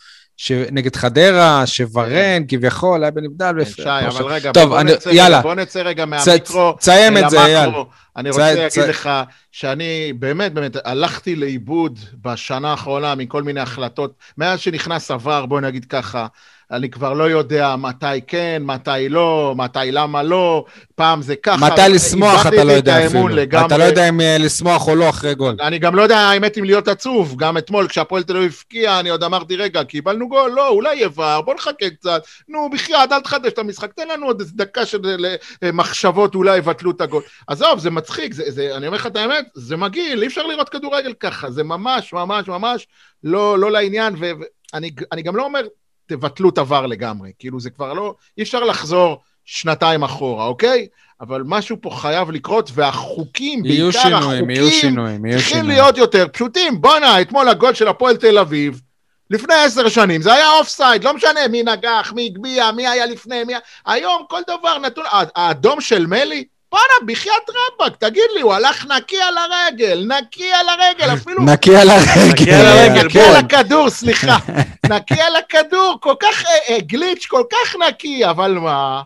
נגד חדרה, שוורן כביכול היה בנבדל. כן, שי, אבל רגע, טוב, בוא אני- נצא יאללה. בוא נצא רגע צ- מהמיקרו תסיים את זה. אייל. אני צ- רוצה צ- להגיד לך שאני באמת, באמת, הלכתי לאיבוד בשנה האחרונה מכל מיני החלטות. מאז שנכנס עבר, בוא נגיד ככה, אני כבר לא יודע מתי כן, מתי לא, מתי למה לא, פעם זה ככה. מתי לשמוח אתה לא יודע אפילו. לגמרי. אתה לא יודע אם אה, לשמוח או לא אחרי גול. אני גם לא יודע האמת אם להיות עצוב, גם אתמול כשהפועל תל אביב הבקיע, אני עוד אמרתי, רגע, קיבלנו גול, לא, אולי יבר, בוא נחכה קצת, נו, בחייאת, אל תחדש את המשחק, תן לנו עוד איזה דקה של אה, מחשבות, אולי יבטלו את הגול. עזוב, זה מצחיק, זה, זה, אני אומר לך את האמת, זה מגעיל, אי אפשר לראות כדורגל ככה, זה ממש, ממש, ממש לא, לא לעניין, ואני אני גם לא אומר, תבטלו את עבר לגמרי, כאילו זה כבר לא, אי אפשר לחזור שנתיים אחורה, אוקיי? אבל משהו פה חייב לקרות, והחוקים, בעיקר שינויים, החוקים, יהיו שינויים, יהיו צריכים שינויים. להיות יותר פשוטים. בואנה, אתמול הגול של הפועל תל אביב, לפני עשר שנים, זה היה offside, לא משנה מי נגח, מי הגביה, מי היה לפני, מי... היום כל דבר נתון... הא- האדום של מלי, בואנה, בחייאת רבאק, תגיד לי, הוא הלך נקי על הרגל, נקי על הרגל, אפילו... נקי על הרגל. נקי על הרגל, נקי על הכדור, סליחה. נקי על הכדור, כל כך אה, אה, glitch, כל כך נקי, אבל מה?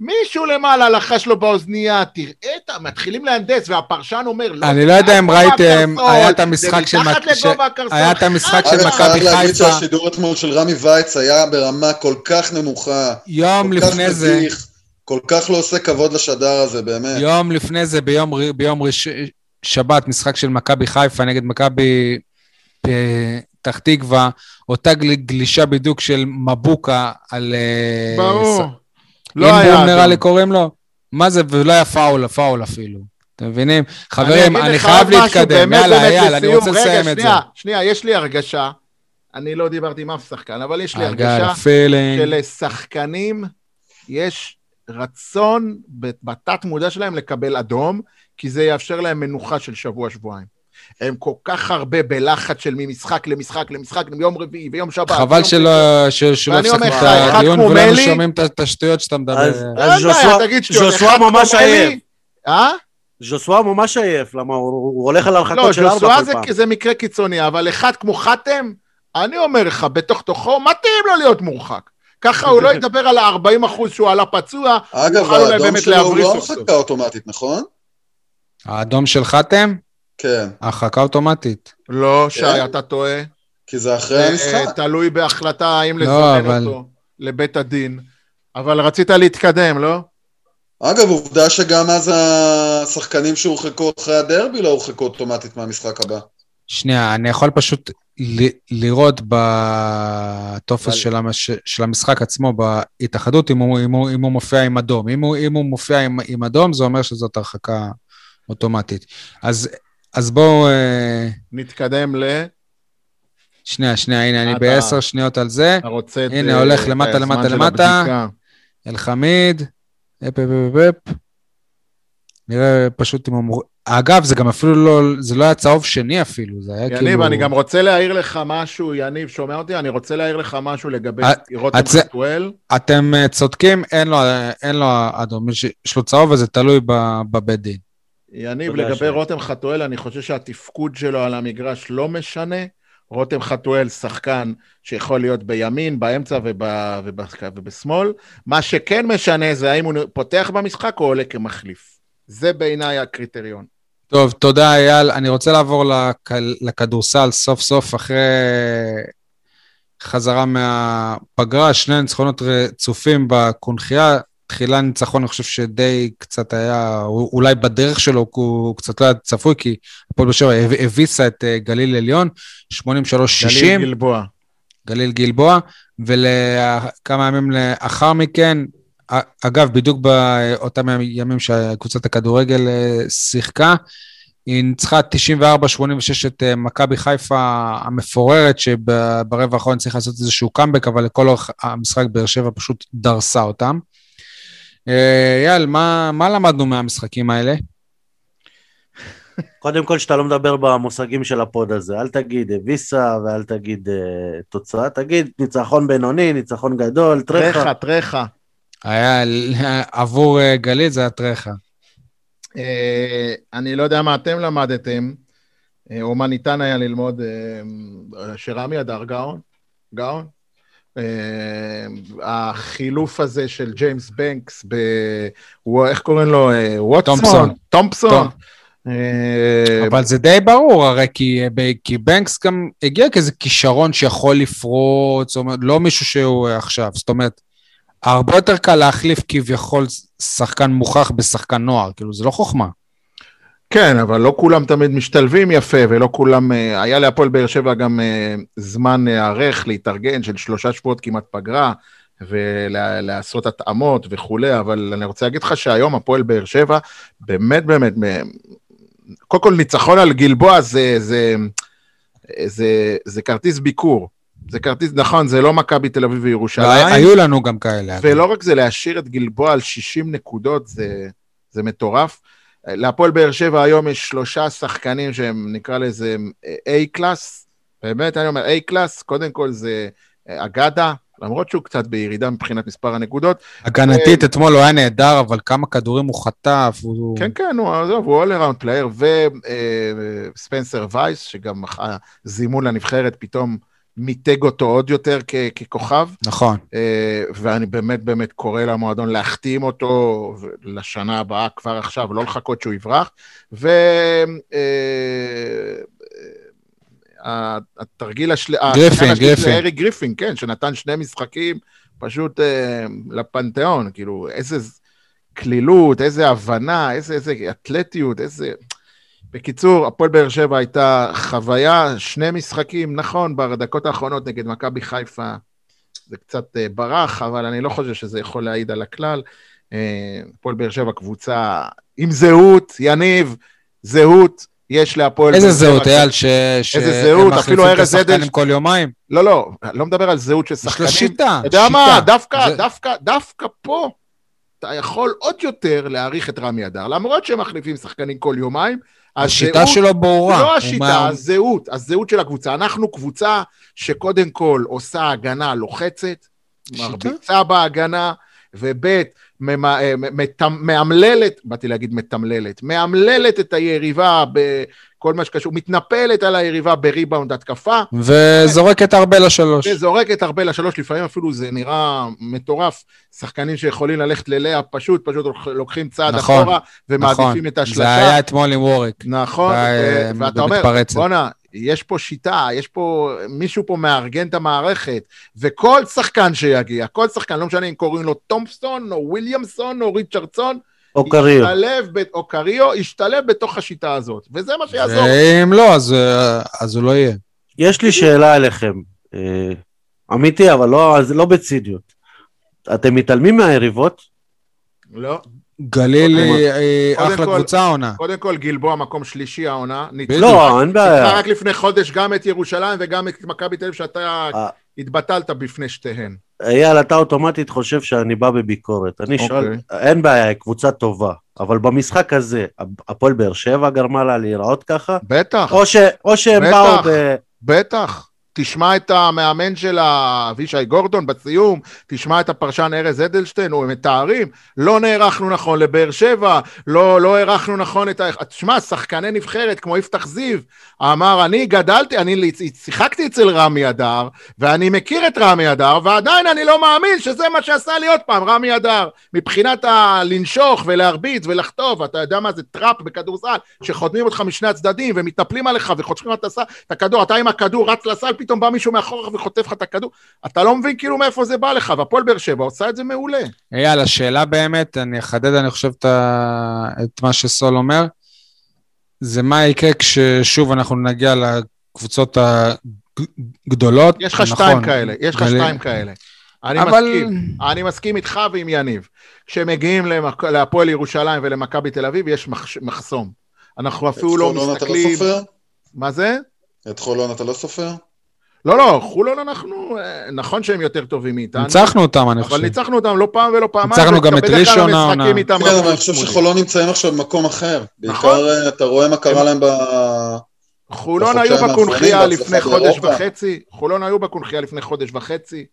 מישהו למעלה לחש לו באוזנייה, תראה את ה... מתחילים להנדס, והפרשן אומר, לא, אני לא יודע אם ראיתם, היה את המשחק של מתחת מק- ש- לגובה הקרסול. היה את המשחק של חד אגב, מכבי חייב להגיד חיפה. שהשידור אתמול של רמי וייץ היה ברמה כל כך נמוכה, יום לפני זה, כל כך לא עושה כבוד לשדר הזה, באמת. יום לפני זה, ביום, ביום ראש... שבת, משחק של מכבי חיפה נגד מכבי פתח תקווה, אותה גל- גלישה בדיוק של מבוקה על... אה, ברור. ס- לא אינבום היה נראה אדום. לי קוראים לו. מה זה, ולא היה פאול, פאול אפילו. אתם מבינים? חברים, אני לך חייב להתקדם. יאללה, באמת, אייל, אני. רוצה לסיים רגע, את זה. שנייה, שנייה, יש לי הרגשה, אני לא דיברתי עם אף שחקן, אבל יש לי הרגשה. שלשחקנים יש רצון בתת מודע שלהם לקבל אדום, כי זה יאפשר להם מנוחה של שבוע-שבועיים. הם כל כך הרבה בלחץ של ממשחק למשחק למשחק, מיום רביעי ויום שבת. חבל שלא הפסקנו את הדיון, ולא שומעים את- השטויות שאתה מדבר. אז- ז'וסווה-. ז'וסווה ממש עייף. אה? ז'וסווה ממש עייף, למה הוא הולך על לא, הרחקות של ז'וסווה ארבע זה, כל פעם. זה מקרה קיצוני, אבל אחד כמו חתם, אני אומר לך, בתוך תוכו, מתאים לו להיות מורחק. ככה הוא לא ידבר על ה-40 אחוז שהוא עלה פצוע, אגב, האדום שלו הוא לא. הרחקה אוטומטית, נכון? האדום של חתם? כן, הרחקה אוטומטית. לא, שי, כן? אתה טועה. כי זה אחרי זה, המשחק. אה, תלוי בהחלטה האם לא, לזמן אבל- אותו לבית הדין. אבל רצית להתקדם, לא? אגב, עובדה שגם אז השחקנים שהורחקו אחרי הדרבי לא הורחקו אוטומטית מהמשחק הבא. שנייה, אני יכול פשוט ל- לראות בטופס של, המש... של המשחק עצמו בהתאחדות אם הוא, אם, הוא, אם הוא מופיע עם אדום. אם הוא, אם הוא מופיע עם, עם אדום, זה אומר שזאת הרחקה אוטומטית. אז, אז בואו... אה, נתקדם ל... שנייה, שנייה, הנה, אני בעשר שניות על זה. אתה רוצה את... הנה, אה, הולך את למטה, למטה, למטה. אלחמיד, אפ, אפ, אפ, אפ. נראה פשוט אם הוא... אגב, זה גם אפילו לא, זה לא היה צהוב שני אפילו, זה היה כאילו... יניב, אני גם רוצה להעיר לך משהו, יניב, שומע אותי? אני רוצה להעיר לך משהו לגבי את- רותם את חתואל. אתם אה, צודקים, אין לו, אין לו אדום, יש לו צהוב וזה תלוי בבית דין. יניב, לגבי שי. רותם חתואל, אני חושב שהתפקוד שלו על המגרש לא משנה. רותם חתואל שחקן שיכול להיות בימין, באמצע וב, וב, ובשמאל. מה שכן משנה זה האם הוא פותח במשחק או עולה כמחליף. זה בעיניי הקריטריון. טוב, תודה אייל. אני רוצה לעבור לכ... לכדורסל סוף סוף אחרי חזרה מהפגרה, שני ניצחונות רצופים בקונכייה. תחילה ניצחון, אני חושב שדי קצת היה, אולי בדרך שלו הוא קצת לא היה צפוי, כי הפועל באר שבע הביסה את אה, גליל עליון, 83-60. גליל גלבוע. גליל גלבוע, וכמה ימים לאחר מכן, אגב, בדיוק באותם ימים שקבוצת הכדורגל אה, שיחקה, היא ניצחה 94-86 את אה, מכבי חיפה המפוררת, שברבע האחרון צריך לעשות איזשהו קאמבק, אבל לכל אורך המשחק באר שבע פשוט דרסה אותם. אייל, מה, מה למדנו מהמשחקים האלה? קודם כל, שאתה לא מדבר במושגים של הפוד הזה, אל תגיד ויסה ואל תגיד אה, תוצאה, תגיד ניצחון בינוני, ניצחון גדול, טרחה. טרחה, טרחה. היה, עבור אה, גליל זה הטרחה. Uh, אני לא יודע מה אתם למדתם, אה, או מה ניתן היה ללמוד, שרמי אדר גאון, גאון. החילוף הזה של ג'יימס בנקס, ב... איך קוראים לו? ווטסון? תומפסון. אבל זה די ברור, הרי כי, כי בנקס גם הגיע כאיזה כישרון שיכול לפרוץ, אומרת, לא מישהו שהוא עכשיו, זאת אומרת, הרבה יותר קל להחליף כביכול שחקן מוכח בשחקן נוער, כאילו, זה לא חוכמה. כן, אבל לא כולם תמיד משתלבים יפה, ולא כולם... היה להפועל באר שבע גם זמן להיערך, להתארגן, של שלושה שבועות כמעט פגרה, ולעשות התאמות וכולי, אבל אני רוצה להגיד לך שהיום הפועל באר שבע, באמת באמת, קודם כל ניצחון על גלבוע זה, זה, זה, זה כרטיס ביקור. זה כרטיס, נכון, זה לא מכבי תל אביב וירושלים. היו לנו גם כאלה. ולא רק זה, להשאיר את גלבוע על 60 נקודות, זה, זה מטורף. להפועל באר שבע היום יש שלושה שחקנים שהם, נקרא לזה A-קלאס, באמת, אני אומר A-קלאס, קודם כל זה אגדה, למרות שהוא קצת בירידה מבחינת מספר הנקודות. הגנתית אתמול הוא היה נהדר, אבל כמה כדורים הוא חטף. הוא... כן, כן, הוא, עזוב, הוא all around player, וספנסר וייס, שגם הזימון לנבחרת פתאום מיתג אותו עוד יותר כ- ככוכב. נכון. ואני באמת באמת קורא למועדון להחתים אותו לשנה הבאה כבר עכשיו, לא לחכות שהוא יברח. ו... התרגיל השל... גריפין, גריפין. אריק גריפין, כן, שנתן שני משחקים פשוט אה, לפנתיאון, כאילו, איזה קלילות, איזה הבנה, איזה, איזה אתלטיות, איזה... בקיצור, הפועל באר שבע הייתה חוויה, שני משחקים, נכון, בדקות האחרונות נגד מכבי חיפה זה קצת אה, ברח, אבל אני לא חושב שזה יכול להעיד על הכלל. אה, הפועל באר שבע קבוצה עם זהות, יניב, זהות. יש להפועל... איזה זהות, אייל, ש... איזה זהות, אפילו ארז עדן... כל יומיים? לא, לא, לא מדבר על זהות של שחקנים. יש לו שיטה. אתה יודע מה, דווקא, דווקא, דווקא פה, אתה יכול עוד יותר להעריך את רמי אדר, למרות שהם מחליפים שחקנים כל יומיים. השיטה שלו ברורה. לא השיטה, הזהות, הזהות של הקבוצה. אנחנו קבוצה שקודם כל עושה הגנה לוחצת, מרביצה בהגנה, וב' מאמללת, באתי להגיד מתמללת, מאמללת את היריבה בכל מה שקשור, מתנפלת על היריבה בריבאונד התקפה. וזורקת הרבה לשלוש. וזורקת הרבה לשלוש, לפעמים אפילו זה נראה מטורף, שחקנים שיכולים ללכת ללאה, פשוט פשוט לוקחים צעד נכון, אחורה ומעדיפים נכון. את השלושה. זה היה אתמול עם ווריק. נכון, ו- ואתה אומר, בואנה, יש פה שיטה, יש פה, מישהו פה מארגן את המערכת, וכל שחקן שיגיע, כל שחקן, לא משנה אם קוראים לו תומפסון, או וויליאמסון, או ריצ'רדסון, או קריו. או קריו, ישתלב בתוך השיטה הזאת, וזה מה שיעזור. ואם לא, אז, אז הוא לא יהיה. יש לי שאלה אליכם, אה, אמיתי, אבל לא, לא בציניות. אתם מתעלמים מהיריבות? לא. גליל היא אחלה קבוצה העונה. קודם כל, גלבוע מקום שלישי העונה. לא, אין בעיה. רק לפני חודש גם את ירושלים וגם את מכבי תל אביב, שאתה התבטלת בפני שתיהן. אייל, אתה אוטומטית חושב שאני בא בביקורת. אני שואל, אין בעיה, קבוצה טובה, אבל במשחק הזה, הפועל באר שבע גרמה לה להיראות ככה? בטח. או שהם באו ב... בטח. תשמע את המאמן של אבישי גורדון בסיום, תשמע את הפרשן ארז אדלשטיין, הם מתארים, לא נערכנו נכון לבאר שבע, לא, לא הערכנו נכון את ה... תשמע, שחקני נבחרת כמו יפתח זיו, אמר, אני גדלתי, אני שיחקתי אצל רמי אדר, ואני מכיר את רמי אדר, ועדיין אני לא מאמין שזה מה שעשה לי עוד פעם, רמי אדר. מבחינת הלנשוך ולהרביץ ולחטוף, אתה יודע מה זה trap בכדורסל, שחותמים אותך משני הצדדים ומתנפלים עליך וחותכים את הכדור, אתה עם הכדור רץ לסל, פתאום בא מישהו מאחורך וחוטף לך את הכדור, אתה לא מבין כאילו מאיפה זה בא לך, והפועל באר שבע עושה את זה מעולה. אייל, השאלה באמת, אני אחדד, אני חושב, את מה שסול אומר, זה מה יקרה כששוב אנחנו נגיע לקבוצות הגדולות. יש לך נכון, שתיים כאלה, יש לך שתיים כאלה. אני אבל... מסכים, אני מסכים איתך ועם יניב. כשמגיעים למק... להפועל ירושלים ולמכבי תל אביב, יש מח... מחסום. אנחנו אפילו לא מסתכלים... את חולון אתה לא סופר? מה זה? את חולון אתה לא סופר? לא, לא, חולון אנחנו, אה, נכון שהם יותר טובים מאיתנו. ניצחנו אותם, אני חושב. אבל ניצחנו אותם לא פעם ולא פעמיים. ניצחנו גם את ראשון העונה. כן, אבל אני חושב שחולון נמצאים עכשיו במקום אחר. נכון. בעיקר אה, אתה רואה מה קרה להם ב... חולון היו בקונחייה לפני חודש וחצי. חולון היו בקונחייה לפני חודש וחצי.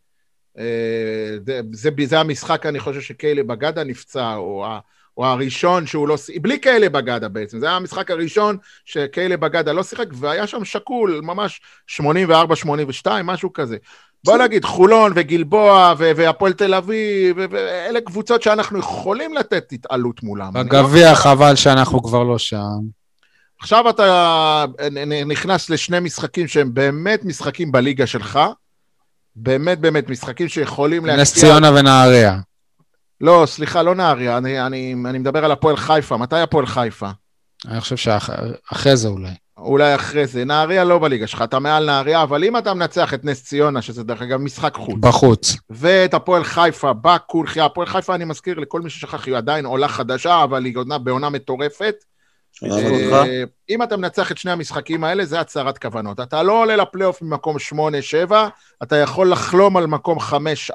אה, זה המשחק, אני חושב שקיילי בגדה נפצע, או או הראשון שהוא לא... בלי כאלה בגדה בעצם, זה היה המשחק הראשון שכאלה בגדה לא שיחק, והיה שם שקול, ממש 84-82, משהו כזה. בוא נגיד, חולון וגלבוע והפועל תל אביב, ואלה קבוצות שאנחנו יכולים לתת התעלות מולם. בגביע לא חבל שאנחנו כבר לא שם. עכשיו אתה נכנס לשני משחקים שהם באמת משחקים בליגה שלך, באמת באמת משחקים שיכולים להשפיע... נס ציונה ונהריה. לא, סליחה, לא נהריה, אני, אני, אני מדבר על הפועל חיפה. מתי הפועל חיפה? אני חושב שאחרי זה אולי. אולי אחרי זה. נהריה לא בליגה שלך, אתה מעל נהריה, אבל אם אתה מנצח את נס ציונה, שזה דרך אגב משחק חוץ. בחוץ. ואת הפועל חיפה בקונחייה, הפועל חיפה, אני מזכיר לכל מי ששכח, היא עדיין עולה חדשה, אבל היא עונה בעונה מטורפת. אה, אם אתה מנצח את שני המשחקים האלה, זה הצהרת כוונות. אתה לא עולה לפלייאוף ממקום 8-7, אתה יכול לחלום על מקום 5-4.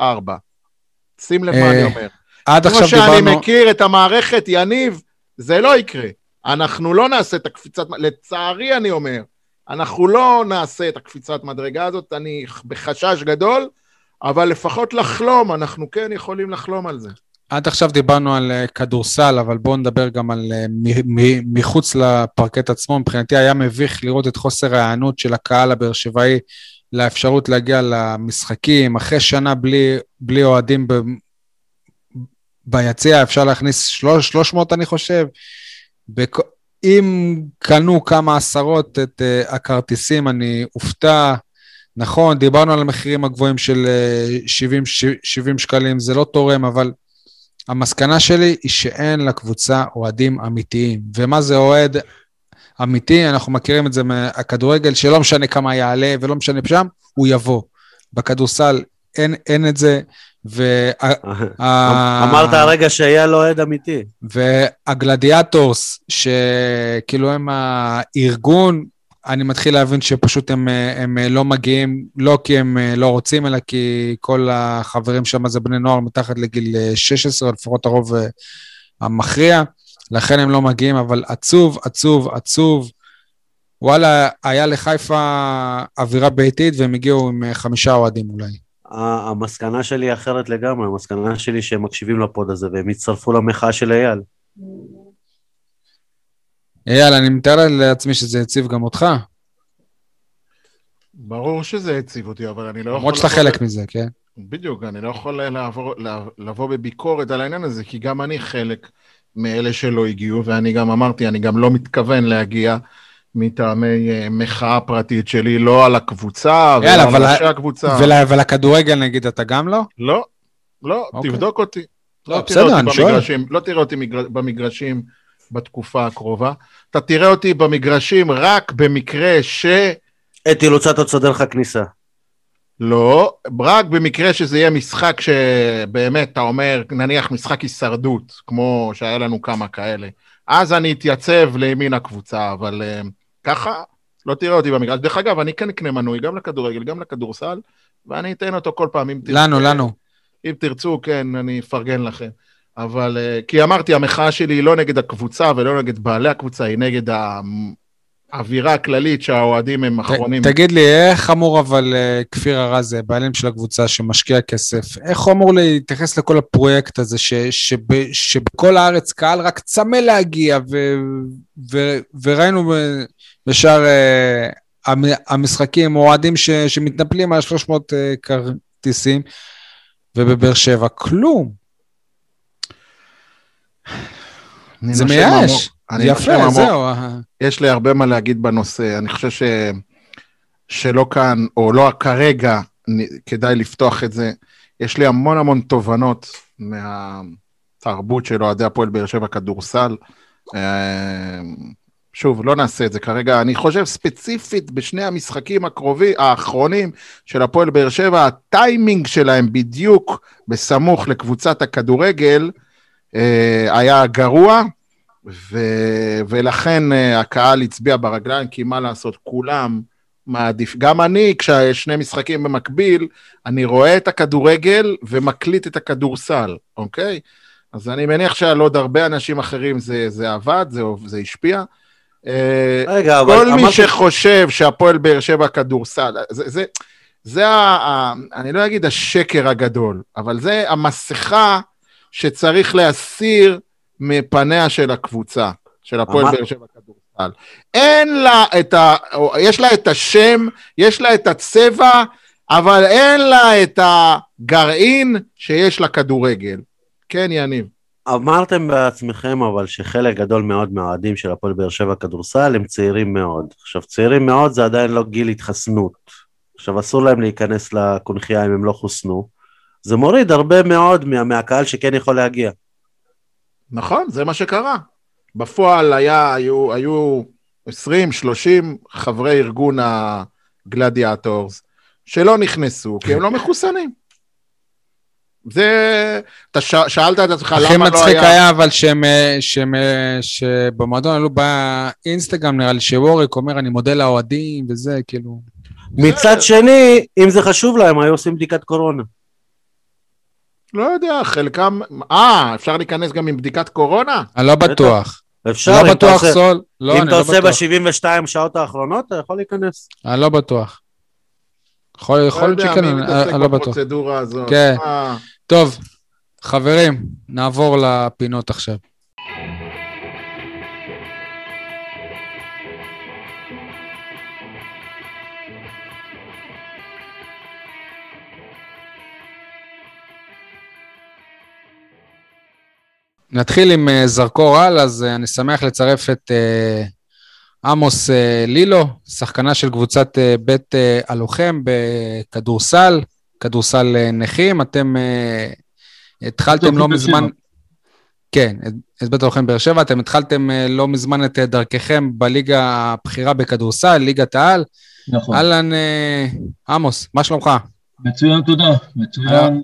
שים לב מה אני אה, אומר. עד עכשיו דיברנו... כמו שאני מכיר את המערכת, יניב, זה לא יקרה. אנחנו לא נעשה את הקפיצת... לצערי אני אומר, אנחנו לא נעשה את הקפיצת מדרגה הזאת, אני בחשש גדול, אבל לפחות לחלום, אנחנו כן יכולים לחלום על זה. עד עכשיו דיברנו על uh, כדורסל, אבל בואו נדבר גם על uh, מחוץ לפרקט עצמו. מבחינתי היה מביך לראות את חוסר ההיענות של הקהל הבאר שבעי לאפשרות להגיע למשחקים, אחרי שנה בלי, בלי אוהדים ביציע אפשר להכניס 300, אני חושב. בכ... אם קנו כמה עשרות את uh, הכרטיסים, אני אופתע. נכון, דיברנו על המחירים הגבוהים של uh, 70, 70 שקלים, זה לא תורם, אבל המסקנה שלי היא שאין לקבוצה אוהדים אמיתיים. ומה זה אוהד אמיתי? אנחנו מכירים את זה מהכדורגל, שלא משנה כמה יעלה ולא משנה שם, הוא יבוא. בכדורסל אין, אין את זה. וה... אמרת הרגע שהיה לו אוהד אמיתי. והגלדיאטורס, שכאילו הם הארגון, אני מתחיל להבין שפשוט הם, הם לא מגיעים, לא כי הם לא רוצים, אלא כי כל החברים שם זה בני נוער מתחת לגיל 16, לפחות הרוב המכריע, לכן הם לא מגיעים, אבל עצוב, עצוב, עצוב. וואלה, היה לחיפה אווירה ביתית והם הגיעו עם חמישה אוהדים אולי. המסקנה שלי היא אחרת לגמרי, המסקנה שלי שהם מקשיבים לפוד הזה והם יצטרפו למחאה של אייל. אייל, אני מתאר לעצמי שזה הציב גם אותך. ברור שזה הציב אותי, אבל אני לא יכול... למרות שאתה חלק מזה, כן? בדיוק, אני לא יכול לעבור, לבוא בביקורת על העניין הזה, כי גם אני חלק מאלה שלא הגיעו, ואני גם אמרתי, אני גם לא מתכוון להגיע. מטעמי אה, מחאה פרטית שלי, לא על הקבוצה ולא על ראשי הקבוצה. ולכדורגל נגיד אתה גם לא? לא, לא, אוקיי. תבדוק אותי. לא, לא בסדר, אני שואל. לא תראה אותי במגרשים בתקופה הקרובה. אתה תראה אותי במגרשים רק במקרה ש... אתי לוצטו תסדר לך כניסה. לא, רק במקרה שזה יהיה משחק שבאמת, אתה אומר, נניח משחק הישרדות, כמו שהיה לנו כמה כאלה. אז אני אתייצב לימין הקבוצה, אבל uh, ככה לא תראה אותי במגרש. דרך אגב, אני כן אקנה מנוי גם לכדורגל, גם לכדורסל, ואני אתן אותו כל פעם, אם תרצו. לנו, לנו. אם תרצו, כן, אני אפרגן לכם. אבל, uh, כי אמרתי, המחאה שלי היא לא נגד הקבוצה ולא נגד בעלי הקבוצה, היא נגד האווירה הכללית שהאוהדים הם אחרונים. ת- תגיד לי, איך אמור אבל אה, כפיר ארז, בעלים של הקבוצה שמשקיע כסף, איך הוא אמור להתייחס לכל הפרויקט הזה, ש, שב, שבכל הארץ קהל רק צמא להגיע, ו, ו, וראינו ב- בשאר אה, המ- המשחקים, אוהדים ש, שמתנפלים על 300 אה, כרטיסים, ובבאר שבע, כלום. זה מייאש. אני יפה, עמוק. זהו. אה, יש לי הרבה מה להגיד בנושא. אני חושב ש... שלא כאן, או לא כרגע, כדאי לפתוח את זה. יש לי המון המון תובנות מהתרבות של אוהדי הפועל באר שבע כדורסל. אה, שוב, לא נעשה את זה כרגע. אני חושב ספציפית בשני המשחקים הקרובים, האחרונים של הפועל באר שבע, הטיימינג שלהם בדיוק בסמוך לקבוצת הכדורגל אה, היה גרוע, ו... ולכן אה, הקהל הצביע ברגליים, כי מה לעשות, כולם מעדיף. גם אני, כשיש שני משחקים במקביל, אני רואה את הכדורגל ומקליט את הכדורסל, אוקיי? אז אני מניח שעל עוד הרבה אנשים אחרים זה, זה עבד, זה, זה השפיע. אה, רגע, אבל כל מי אמרת- שחושב שהפועל באר שבע כדורסל, זה, זה, זה ה, ה, אני לא אגיד השקר הגדול, אבל זה המסכה שצריך להסיר מפניה של הקבוצה, של הפועל באר שבע כדורסל. אין לה את ה... יש לה את השם, יש לה את הצבע, אבל אין לה את הגרעין שיש לכדורגל. כן, יניב. אמרתם בעצמכם אבל שחלק גדול מאוד מהאוהדים של הפועל באר שבע כדורסל הם צעירים מאוד. עכשיו צעירים מאוד זה עדיין לא גיל התחסנות. עכשיו אסור להם להיכנס לקונכייה אם הם לא חוסנו. זה מוריד הרבה מאוד מה, מהקהל שכן יכול להגיע. נכון, זה מה שקרה. בפועל היה, היו, היו 20-30 חברי ארגון הגלדיאטורס שלא נכנסו, כי הם לא מחוסנים. זה, אתה ש, שאלת את עצמך הכי למה לא מצחיק היה... היה אבל שהם, אה, שהם, אה, שבמועדון עלו באינסטגרם נראה לי שווריק אומר אני מודה לאוהדים וזה כאילו מצד שני, אם זה חשוב להם, היו עושים בדיקת קורונה. לא יודע, חלקם... אה, אפשר להיכנס גם עם בדיקת קורונה? אני לא. בטוח, אפשר, לא אם אתה בטוח עושה- סול, לא אם אתה לא עושה בטוח, ב-72 שעות האחרונות, אתה יכול להיכנס. אני לא בטוח. יכול להיות שכן, אני לא בטוח. בפרוצדורה הזאת? כן. אה, טוב, חברים, נעבור לפינות עכשיו. נתחיל עם אה, זרקור על, אז אה, אני שמח לצרף את אה, עמוס לילו, שחקנה של קבוצת בית הלוחם בכדורסל, כדורסל נכים. אתם התחלתם לא מזמן... כן, את- בית הלוחם באר שבע, אתם התחלתם לא מזמן את דרככם בליגה הבכירה בכדורסל, ליגת העל. נכון. אהלן, אה, עמוס, מה שלומך? מצוין, תודה. מצוין.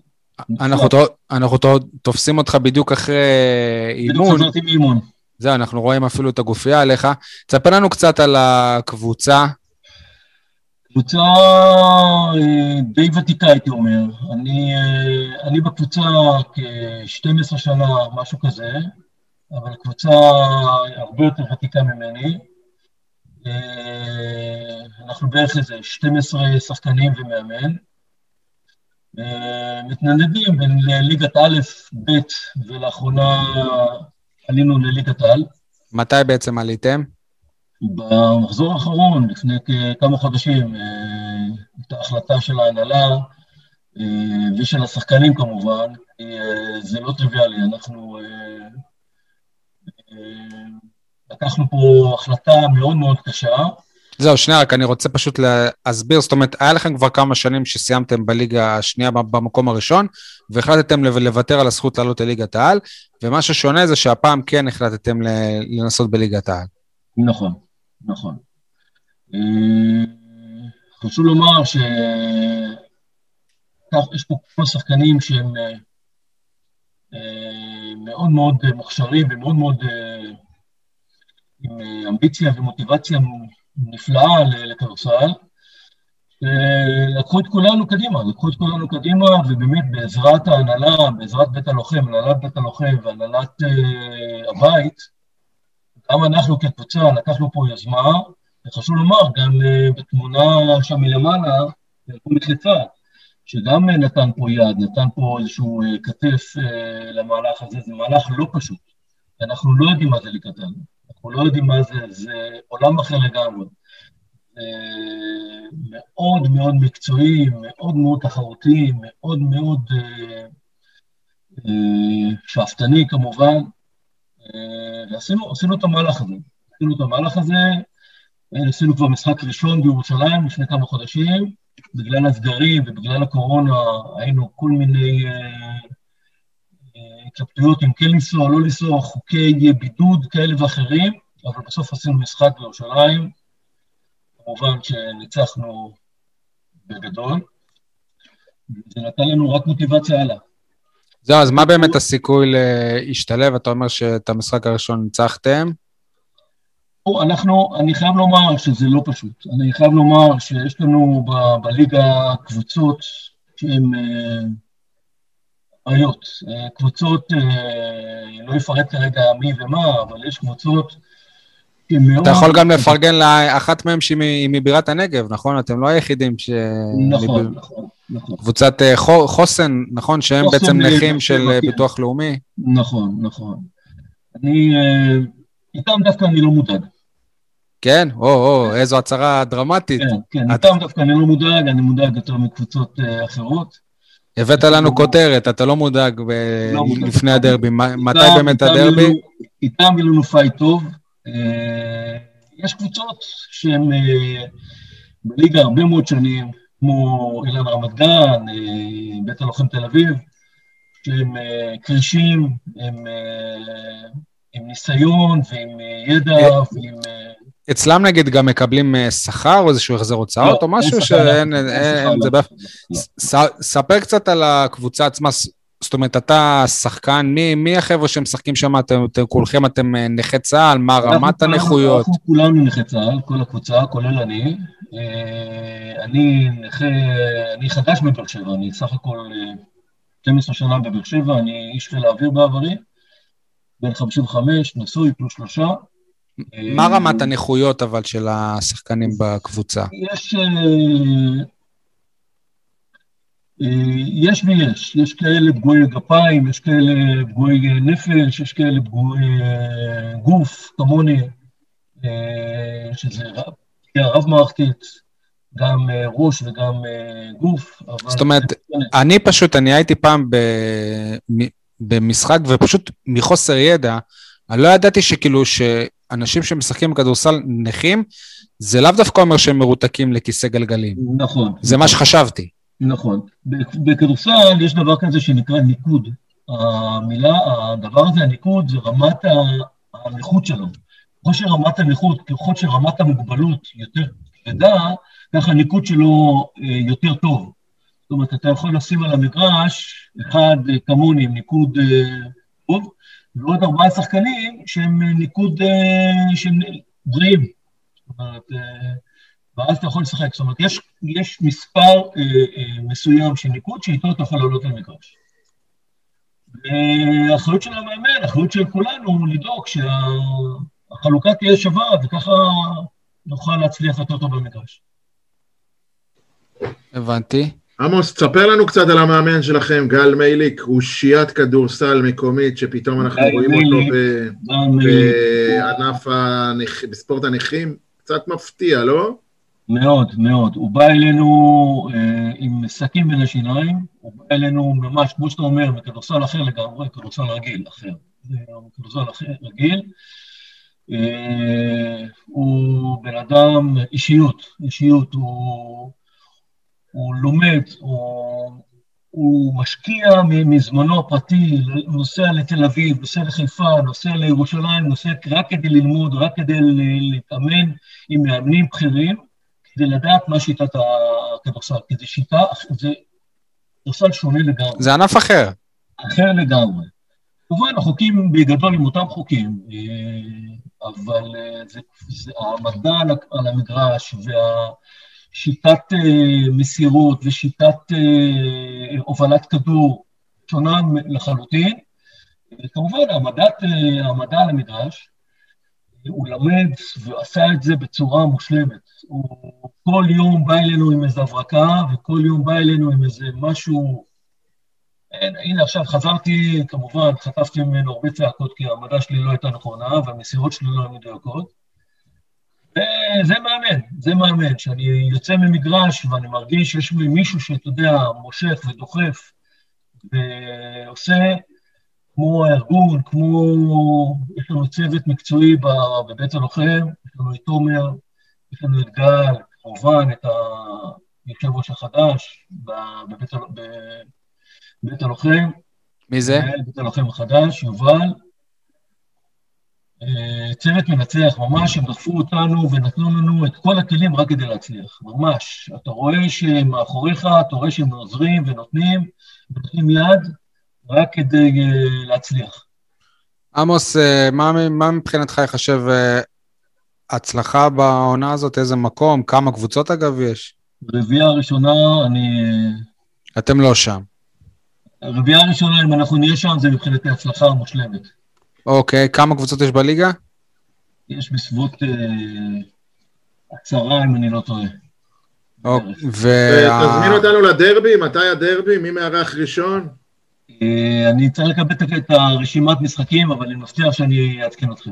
אנחנו, תו- תופסים אותך בדיוק אחרי אה, בדיוק אימון. חזרתי מאימון. זהו, אנחנו רואים אפילו את הגופייה עליך. תספר לנו קצת על הקבוצה. קבוצה אה, די ותיקה, הייתי אומר. אני, אה, אני בקבוצה כ-12 שנה, משהו כזה, אבל קבוצה הרבה יותר ותיקה ממני. אנחנו בערך איזה 12 שחקנים ומאמן. מתנדבים בין ליגת א', ב', ולאחרונה עלינו לליגת על. מתי בעצם עליתם? במחזור האחרון, לפני כמה חודשים, אה, הייתה החלטה של ההנהלה אה, ושל השחקנים כמובן, אה, זה לא טריוויאלי, אנחנו לקחנו פה החלטה מאוד מאוד קשה. זהו, שנייה, רק אני רוצה פשוט להסביר, זאת אומרת, היה לכם כבר כמה שנים שסיימתם בליגה השנייה במקום הראשון, והחלטתם לוותר על הזכות לעלות לליגת העל, ומה ששונה זה שהפעם כן החלטתם לנסות בליגת העל. נכון, נכון. אה, חשוב לומר ש... כך, יש פה כמה שחקנים שהם אה, אה, מאוד מאוד מוכשרים ומאוד מאוד עם אמביציה ומוטיבציה נפלאה לכדורסל. אה, לקחו את כולנו קדימה, לקחו את כולנו קדימה, ובאמת בעזרת ההנהלה, בעזרת בית הלוחם, הנהלת בית הלוחם והנהלת אה, הבית, גם אנחנו כקבוצה לקחנו פה יוזמה, וחשוב לומר, גם אה, בתמונה שם מלמעלה, ארגון נכי צה"ל, שגם אה, נתן פה יד, נתן פה איזשהו אה, כתף אה, למהלך הזה, זה מהלך לא פשוט. אנחנו לא יודעים מה זה לקראתנו, אנחנו לא יודעים מה זה, זה עולם אחר לגמרי. מאוד מאוד מקצועי, מאוד מאוד תחרותי, מאוד מאוד אה, אה, שאפתני כמובן, אה, ועשינו עשינו את המהלך הזה. עשינו את המהלך הזה, עשינו כבר משחק ראשון בירושלים לפני כמה חודשים, בגלל הסגרים ובגלל הקורונה היינו כל מיני התלבטויות אם כן לנסוע, לא לנסוע, חוקי בידוד כאלה ואחרים, אבל בסוף עשינו משחק בירושלים, כמובן שניצחנו בגדול, זה נתן לנו רק מוטיבציה הלאה. זהו, אז מה באמת הסיכוי להשתלב? אתה אומר שאת המשחק הראשון ניצחתם. או, אנחנו, אני חייב לומר שזה לא פשוט. אני חייב לומר שיש לנו ב, בליגה קבוצות שהן אה, בעיות. אה, קבוצות, אה, לא אפרט כרגע מי ומה, אבל יש קבוצות. אתה יכול גם לפרגן לאחת מהן שהיא מבירת הנגב, נכון? אתם לא היחידים ש... נכון, נכון, נכון. קבוצת אה, חו- חוסן, נכון? שהם חוסן בעצם נכים של כן. ביטוח לאומי. נכון, נכון. אני, איתם דווקא אני לא מודאג. כן? או, או, איזו הצהרה דרמטית. כן, כן, את- איתם דווקא אני לא מודאג, אני מודאג יותר מקבוצות אחרות. הבאת לנו כותרת, אתה לא מודאג ב- לא. לפני הדרבי. מתי באמת הדרבי? איתם לנו פייט טוב. אה, יש קבוצות שהן אה, בליגה הרבה מאוד שנים, כמו אילן רמת גן, אה, בית הלוחם תל אביב, שהם קשישים, הם עם ניסיון ועם ידע ועם... אצלם נגיד גם מקבלים אה, שכר או איזשהו החזר הוצאות או לא, משהו אין שכר שאין, אין זה. ס- ספר קצת על הקבוצה עצמה, זאת אומרת, אתה שחקן, מי, מי החבר'ה שמשחקים שם? אתם, אתם כולכם אתם אה, נכי צה"ל, מה רמת הנכויות? אנחנו כולנו נכי צה"ל, כל הקבוצה, כולל אני. אה, אני נכה, אני חדש בבאר שבע, אני סך הכל אה, 12 שנה בבאר שבע, אני איש חיל האוויר בעברי, בן 55, נשוי, פלוס שלושה. מה רמת הנכויות אבל של השחקנים בקבוצה? יש... אה, אה, יש ויש, יש כאלה פגועי גפיים, יש כאלה פגועי נפש, יש כאלה פגועי אה, גוף, כמוני, שזה פגיעה רב-מערכתית, גם אה, ראש וגם גוף. זאת אומרת, אני פשוט, אני הייתי פעם במשחק, ופשוט מחוסר ידע, אני לא ידעתי שכאילו שאנשים שמשחקים בכדורסל נכים, זה לאו דווקא אומר שהם מרותקים לכיסא גלגלים. נכון. זה מה שחשבתי. נכון. בכדורסל יש דבר כזה שנקרא ניקוד. המילה, הדבר הזה, הניקוד, זה רמת הנכות שלו. ככל שרמת הנכות, ככל שרמת המוגבלות יותר כבדה, ככה הניקוד שלו אה, יותר טוב. זאת אומרת, אתה יכול לשים על המגרש אחד אה, כמוני עם ניקוד אה, טוב, ועוד ארבעה שחקנים שהם ניקוד אה, שהם בריאים. זאת אומרת, אה, ואז אתה יכול לשחק. זאת אומרת, יש, יש מספר אה, מסוים של ניקוד שאיתו אתה יכול לעלות למגרש. והאחריות של המאמן, האחריות של כולנו, לדאוג שהחלוקה תהיה שווה, וככה נוכל להצליח יותר טוב במגרש. הבנתי. עמוס, תספר לנו קצת על המאמן שלכם, גל מייליק, הוא שיית כדורסל מקומית שפתאום אנחנו רואים אותו בענף הנכ... בספורט הנכים. קצת מפתיע, לא? מאוד, מאוד. הוא בא אלינו אה, עם סכין בין השיניים, הוא בא אלינו ממש, כמו שאתה אומר, מכדורסל אחר לגמרי, כדורסל רגיל אחר. כדורסל אחר, רגיל. אה, הוא בן אדם, אישיות, אישיות, הוא, הוא לומד, הוא, הוא משקיע מזמנו הפרטי, נוסע לתל אביב, נוסע לחיפה, נוסע לירושלים, נוסע רק כדי ללמוד, רק כדי להתאמן עם מאמנים בכירים, כדי לדעת מה שיטת הכדורסל, כי זו שיטה, זה כדורסל שונה לגמרי. זה ענף אחר. אחר לגמרי. כמובן, החוקים בגדול הם אותם חוקים, אה, אבל אה, זה, זה העמדה על המגרש והשיטת אה, מסירות ושיטת אה, הובלת כדור שונה לחלוטין. כמובן, העמדת, אה, העמדה על המגרש, הוא למד ועשה את זה בצורה מושלמת. הוא כל יום בא אלינו עם איזו הברקה, וכל יום בא אלינו עם איזה משהו... אין, הנה, עכשיו חזרתי, כמובן, חטפתי ממנו הרבה צעקות, כי העמדה שלי לא הייתה נכונה, והמסירות שלי לא היו מדויקות. וזה מאמן, זה מאמן, שאני יוצא ממגרש ואני מרגיש שיש לי מישהו שאתה יודע, מושך ודוחף, ועושה כמו הארגון, כמו... יש לנו צוות מקצועי בבית הלוחם, יש לנו את תומר, יש לנו את גל, כמובן את היושב ראש החדש בבית. בבית הלוחם. מי זה? בית הלוחם החדש, יובל. אה, צוות מנצח, ממש, הם דחפו אותנו ונתנו לנו את כל הכלים רק כדי להצליח, ממש. אתה רואה שהם מאחוריך, אתה רואה שהם עוזרים ונותנים, ונותנים יד רק כדי uh, להצליח. עמוס, uh, מה, מה מבחינתך ייחשב הצלחה בעונה הזאת? איזה מקום? כמה קבוצות אגב יש? רביעייה הראשונה, אני... אתם לא שם. רביעייה הראשונה, אם אנחנו נהיה שם, זה מבחינתי הצלחה מושלמת. אוקיי, כמה קבוצות יש בליגה? יש בסביבות הצהרה, אם אני לא טועה. אוקיי. תזמין אותנו לדרבי, מתי הדרבי? מי מארח ראשון? אה, אני צריך לקבל את הרשימת משחקים, אבל אני מבטיח שאני אעדכן אתכם.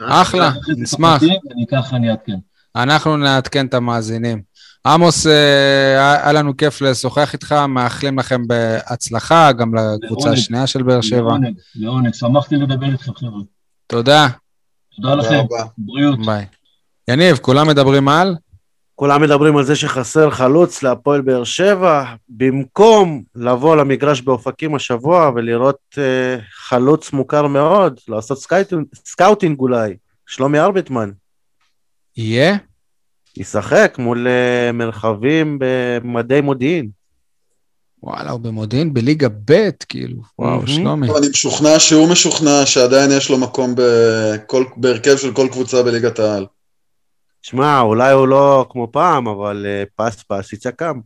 אחלה, נשמח. אני ככה אני אעדכן. אנחנו נעדכן את המאזינים. עמוס, אה, היה לנו כיף לשוחח איתך, מאחלים לכם בהצלחה, גם לקבוצה השנייה של באר שבע. לעונג, לעונג, שמחתי לדבר איתכם, חבר'ה. תודה. תודה לכם, בריאות. ביי. יניב, כולם מדברים על? כולם מדברים על זה שחסר חלוץ להפועל באר שבע, במקום לבוא למגרש באופקים השבוע ולראות uh, חלוץ מוכר מאוד, לעשות סקאוטינג אולי, שלומי ארביטמן. יהיה? ישחק מול uh, מרחבים במדי מודיעין. וואלה, הוא במודיעין בליגה ב', כאילו, וואו. שלומי. אני משוכנע שהוא משוכנע שעדיין יש לו מקום בכל, בהרכב של כל קבוצה בליגת העל. שמע, אולי הוא לא כמו פעם, אבל uh, פס פס יצא קם.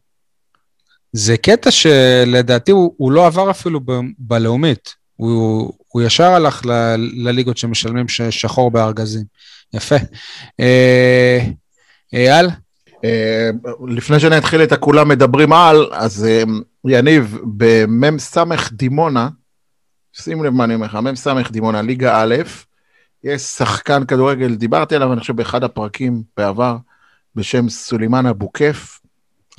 זה קטע שלדעתי הוא, הוא לא עבר אפילו ב, בלאומית. הוא, הוא ישר הלך ל, לליגות שמשלמים שחור בארגזים. יפה. אייל? אה, לפני שאני אתחיל את הכולם מדברים על, אז אה, יניב, במ"ס דימונה, שים לב מה אני אומר לך, מ"ס דימונה, ליגה א', יש שחקן כדורגל, דיברתי עליו, אני חושב, באחד הפרקים בעבר, בשם סולימאן אבו כיף.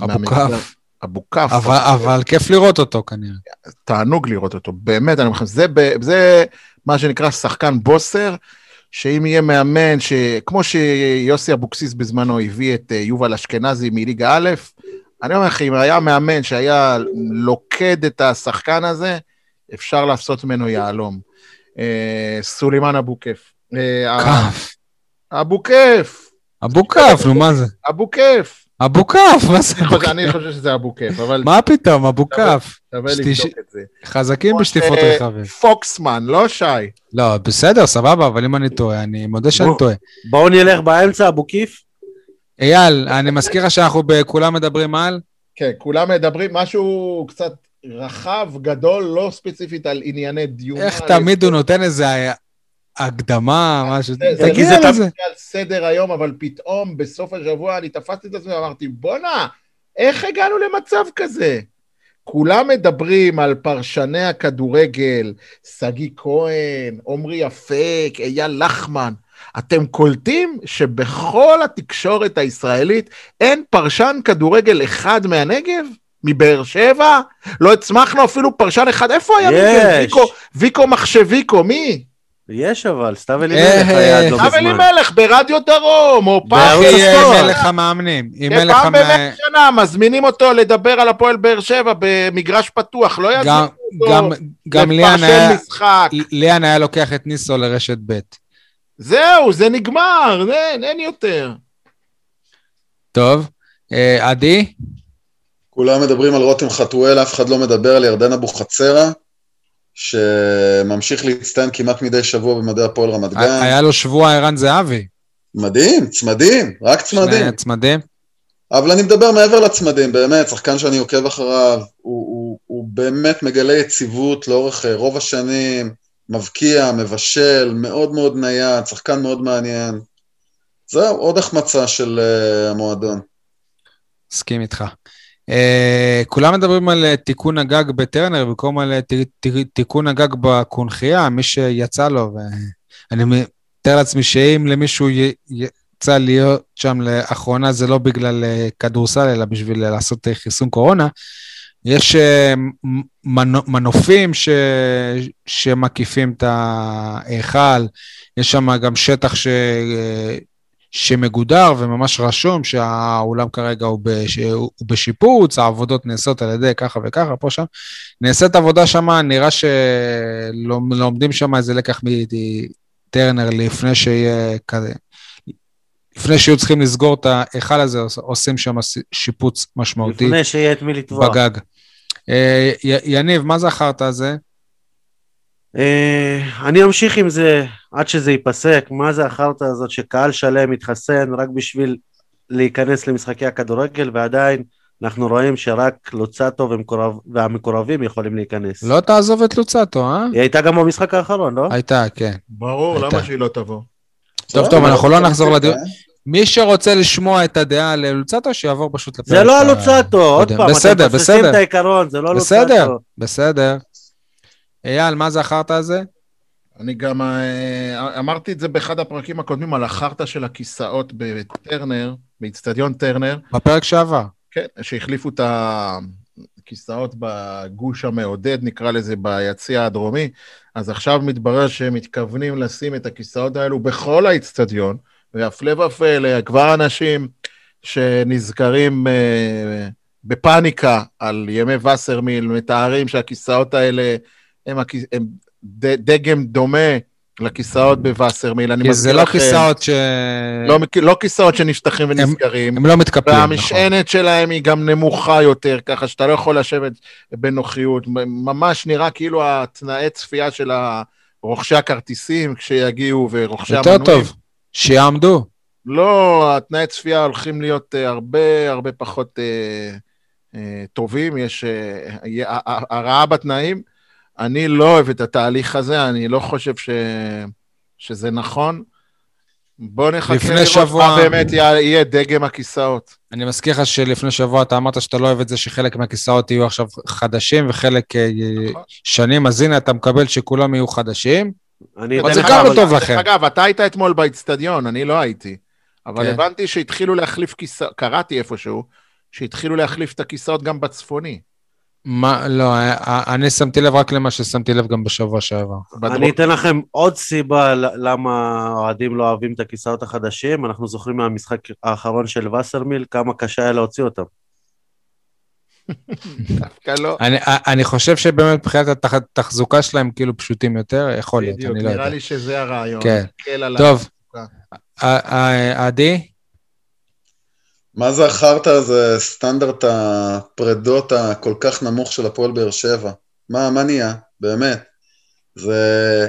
אבו כף. אבו כף. אבל, אבל כיף לראות אותו כנראה. תענוג לראות אותו, באמת, אני אומר לכם, זה, זה מה שנקרא שחקן בוסר, שאם יהיה מאמן, כמו שיוסי אבוקסיס בזמנו הביא את אה, יובל אשכנזי מליגה א', אני אומר לך, אם היה מאמן שהיה לוקד את השחקן הזה, אפשר לעשות ממנו יהלום. אה, סולימאן אבו כיף. אה, כף. אבו כיף. אבו כף, נו מה זה? אבו כיף. אבו כף, מה זה אבו כף? אני חושב שזה אבו כף, אבל... מה פתאום, אבו כף. שווה לבדוק את זה. חזקים בשטיפות רחבים. פוקסמן, לא שי. לא, בסדר, סבבה, אבל אם אני טועה, אני מודה שאני טועה. בואו נלך באמצע, אבו כיף. אייל, אני מזכיר לך שאנחנו בכולם מדברים על? כן, כולם מדברים משהו קצת רחב, גדול, לא ספציפית על ענייני דיון. איך תמיד הוא נותן איזה הקדמה, משהו, תגיד על זה. על סדר היום, אבל פתאום בסוף השבוע אני תפסתי את עצמי ואמרתי, בואנה, איך הגענו למצב כזה? כולם מדברים על פרשני הכדורגל, שגיא כהן, עמרי אפק, אייל לחמן. אתם קולטים שבכל התקשורת הישראלית אין פרשן כדורגל אחד מהנגב? מבאר שבע? לא הצמחנו אפילו פרשן אחד, איפה היה יש. ויקו, ויקו מה זה ויקו, מי? יש אבל, סתיו אלימלך היה עד לא בזמן. סתיו אלימלך ברדיו דרום, או פעם... בערוץ מלך המאמנים. פעם במאה שנה מזמינים אותו לדבר על הפועל באר שבע במגרש פתוח, לא יזמינו אותו גם ליאן היה לוקח את ניסו לרשת ב'. זהו, זה נגמר, אין, יותר. טוב, אה, עדי? כולם מדברים על רותם חתואל, אף אחד לא מדבר על ירדן אבוחצירא. שממשיך להצטיין כמעט מדי שבוע במדעי הפועל רמת גן. היה לו שבוע ערן זהבי. מדהים, צמדים, רק צמדים. צמדים. אבל אני מדבר מעבר לצמדים, באמת, שחקן שאני עוקב אחריו, הוא, הוא, הוא באמת מגלה יציבות לאורך אה, רוב השנים, מבקיע, מבשל, מאוד מאוד נייד, שחקן מאוד מעניין. זהו, עוד החמצה של uh, המועדון. מסכים איתך. Uh, כולם מדברים על uh, תיקון הגג בטרנר במקום על uh, ת, ת, תיקון הגג בקונכייה, מי שיצא לו, ואני מתאר לעצמי שאם למישהו י, יצא להיות שם לאחרונה, זה לא בגלל uh, כדורסל, אלא בשביל לעשות uh, חיסון קורונה. יש uh, מנופים ש, שמקיפים את ההיכל, יש שם גם שטח ש, שמגודר וממש רשום שהאולם כרגע הוא, בש, הוא בשיפוץ, העבודות נעשות על ידי ככה וככה, פה שם. נעשית עבודה שם, נראה שלומדים שם איזה לקח מטרנר לפני שיהיה כזה. לפני שהיו צריכים לסגור את ההיכל הזה, עושים שם שיפוץ משמעותי. לפני שיהיה את מי לתבוע. בגג. אה, יניב, מה זה החרטא הזה? אה, אני אמשיך עם זה עד שזה ייפסק, מה זה החרטא הזאת שקהל שלם מתחסן רק בשביל להיכנס למשחקי הכדורגל ועדיין אנחנו רואים שרק ומקורב, והמקורבים יכולים להיכנס. לא תעזוב את לוצטו, אה? היא הייתה גם במשחק האחרון, לא? הייתה, כן. ברור, הייתה. למה שהיא לא תבוא? טוב, טוב, אנחנו לא נחזור לדיון. מי שרוצה לשמוע את הדעה על לוצטו, שיעבור פשוט לפרק. זה לא לוצטו, עוד פעם, בסדר, אתם מפספסים בסדר. את העיקרון, זה לא בסדר, לוצטו. בסדר. אייל, מה זה החרטא הזה? אני גם אה, אמרתי את זה באחד הפרקים הקודמים על החרטא של הכיסאות בטרנר, באיצטדיון טרנר, בפרק שעבר. כן, שהחליפו את הכיסאות בגוש המעודד, נקרא לזה, ביציע הדרומי, אז עכשיו מתברר שהם מתכוונים לשים את הכיסאות האלו בכל האיצטדיון, והפלא ופלא, כבר אנשים שנזכרים אה, בפאניקה על ימי וסרמיל, מתארים שהכיסאות האלה הם, הם ד- דגם דומה לכיסאות בווסרמיל, אני כי זה מזכיר לא לכם. כיסאות ש... לא, לא כיסאות שנפתחים ונסגרים. הם לא מתקפלים, נכון. והמשענת שלהם היא גם נמוכה יותר, ככה שאתה לא יכול לשבת בנוחיות. ממש נראה כאילו התנאי צפייה של רוכשי הכרטיסים כשיגיעו ורוכשי יותר המנויים. טוב, שיעמדו. לא, התנאי צפייה הולכים להיות אה, הרבה הרבה פחות אה, אה, טובים, יש אה, ה- ה- הרעה בתנאים. אני לא אוהב את התהליך הזה, אני לא חושב ש... שזה נכון. בוא נחכה לפני לראות שבוע- מה באמת יהיה, דגם הכיסאות. אני מזכיר לך שלפני שבוע אתה אמרת שאתה לא אוהב את זה שחלק מהכיסאות יהיו עכשיו חדשים וחלק אה, נכון. שנים, אז הנה אתה מקבל שכולם יהיו חדשים. אני אבל זה גם לא טוב דרך לכם. אגב, אתה היית אתמול באיצטדיון, אני לא הייתי. אבל כן. הבנתי שהתחילו להחליף כיסאות, קראתי איפשהו, שהתחילו להחליף את הכיסאות גם בצפוני. מה, לא, אה, אה, אני שמתי לב רק למה ששמתי לב גם בשבוע שעבר. אני אתן לכם עוד סיבה למה האוהדים לא אוהבים את הכיסאות החדשים. אנחנו זוכרים מהמשחק האחרון של וסרמיל כמה קשה היה להוציא אותם. דווקא לא. אני, אה, אני חושב שבאמת מבחינת התח- התחזוקה שלהם כאילו פשוטים יותר, יכול להיות, בדיוק, אני לא נראה יודע. לי שזה הרעיון. כן. טוב, עדי? מה זה החרטא הזה, סטנדרט הפרדות הכל כך נמוך של הפועל באר שבע? מה, מה נהיה? באמת. זה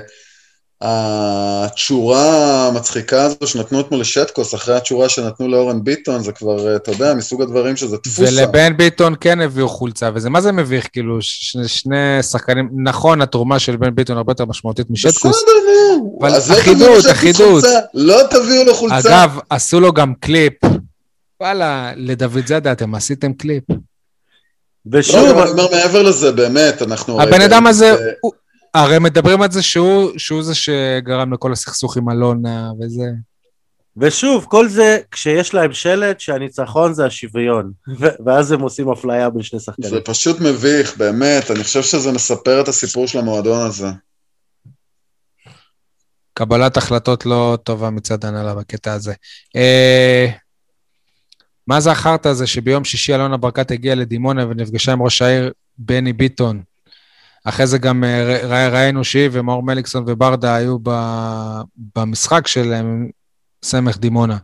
התשורה המצחיקה הזו שנתנו אתמול לשטקוס, אחרי התשורה שנתנו לאורן ביטון, זה כבר, אתה יודע, מסוג הדברים שזה דפוסה. ולבן ביטון כן הביאו חולצה, וזה מה זה מביך, כאילו, ש- שני שחקנים, נכון, התרומה של בן ביטון הרבה יותר משמעותית משטקוס. בסדר, נו. אבל אחידות. חולצה, לא תביאו לו חולצה. אגב, עשו לו גם קליפ. וואלה, לדוד זאדה אתם עשיתם קליפ. ושוב, לא, אבל אני אומר מעבר לזה, באמת, אנחנו... הבן הרי- אדם הזה, זה- הוא- הרי מדברים על זה שהוא שהוא זה שגרם לכל הסכסוך עם אלונה וזה. ושוב, כל זה כשיש להם שלט שהניצחון זה השוויון, ואז הם עושים אפליה בין שני שחקנים. זה פשוט מביך, באמת, אני חושב שזה מספר את הסיפור של המועדון הזה. קבלת החלטות לא טובה מצד ההנהלה בקטע הזה. אה, מה זה החרטא הזה שביום שישי אלונה ברקת הגיעה לדימונה ונפגשה עם ראש העיר בני ביטון? אחרי זה גם אה, ראינו שהיא ומאור מליקסון וברדה היו במשחק של אה, סמך דימונה.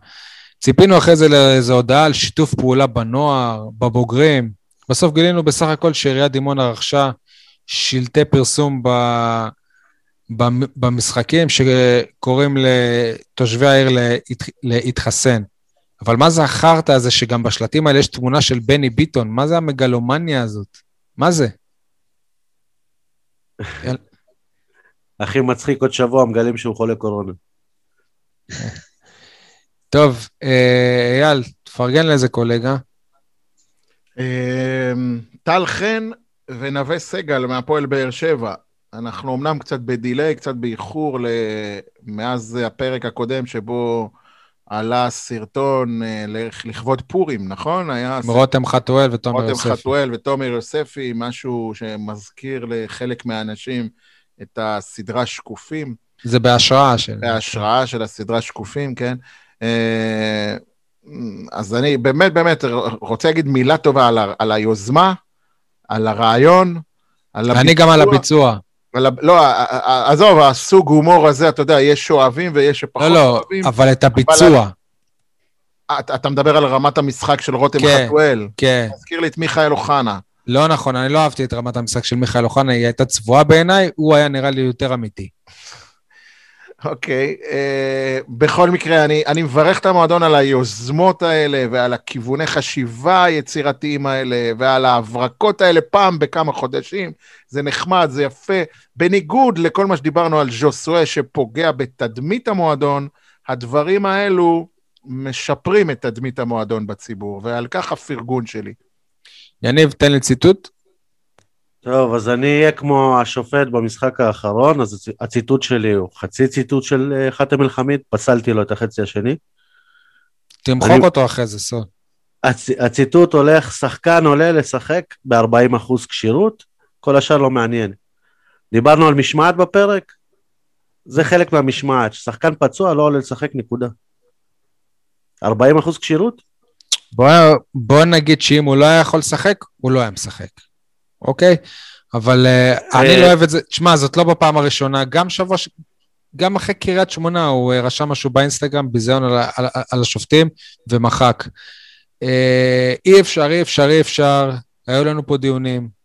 ציפינו אחרי זה לאיזו הודעה על שיתוף פעולה בנוער, בבוגרים. בסוף גילינו בסך הכל שעיריית דימונה רכשה שלטי פרסום ב... במ- במשחקים שקוראים לתושבי העיר להת... להתחסן. אבל מה זה החרטא הזה שגם בשלטים האלה יש תמונה של בני ביטון? מה זה המגלומניה הזאת? מה זה? הכי מצחיק עוד שבוע, מגלים שהוא חולה קורונה. טוב, אה, אייל, תפרגן לאיזה קולגה. אמ, טל חן ונווה סגל מהפועל באר שבע. אנחנו אמנם קצת בדיליי, קצת באיחור. מאז הפרק הקודם שבו עלה סרטון אה, לכבוד פורים, נכון? היה רותם חתואל ותומר רותם יוספי. חתואל ותומר יוספי, משהו שמזכיר לחלק מהאנשים את הסדרה שקופים. זה בהשראה של... בהשראה של הסדרה שקופים, כן. אה, אז אני באמת באמת רוצה להגיד מילה טובה על, ה, על היוזמה, על הרעיון, על הביצוע. אני גם על הביצוע. לא, עזוב, הסוג הומור הזה, אתה יודע, יש שאוהבים ויש שפחות לא, לא, אוהבים. אבל את הביצוע. אתה, אתה מדבר על רמת המשחק של רותם כן. חתואל. כן. מזכיר לי את מיכאל אוחנה. לא נכון, אני לא אהבתי את רמת המשחק של מיכאל אוחנה, היא הייתה צבועה בעיניי, הוא היה נראה לי יותר אמיתי. אוקיי, אה, בכל מקרה, אני, אני מברך את המועדון על היוזמות האלה ועל הכיווני חשיבה היצירתיים האלה ועל ההברקות האלה פעם בכמה חודשים. זה נחמד, זה יפה. בניגוד לכל מה שדיברנו על ז'וסואה שפוגע בתדמית המועדון, הדברים האלו משפרים את תדמית המועדון בציבור, ועל כך הפרגון שלי. יניב, תן לי ציטוט. טוב, אז אני אהיה כמו השופט במשחק האחרון, אז הצ- הציטוט שלי הוא חצי ציטוט של אה, חאתם אל-חמיד, פסלתי לו את החצי השני. תמחוק אני- אותו אחרי זה, סוד. הצ... הציטוט הולך, שחקן עולה לשחק ב-40% כשירות, כל השאר לא מעניין. דיברנו על משמעת בפרק, זה חלק מהמשמעת, שחקן פצוע לא עולה לשחק נקודה. 40% כשירות? בוא, בוא נגיד שאם הוא לא היה יכול לשחק, הוא לא היה משחק, אוקיי? אבל אני אה. לא אוהב את זה. תשמע, זאת לא בפעם הראשונה, גם שבוע, גם אחרי קריית שמונה הוא uh, רשם משהו באינסטגרם, ביזיון על, על, על, השופטים, ומחק. אי אפשר, אי אפשר, אי אפשר, היו לנו פה דיונים.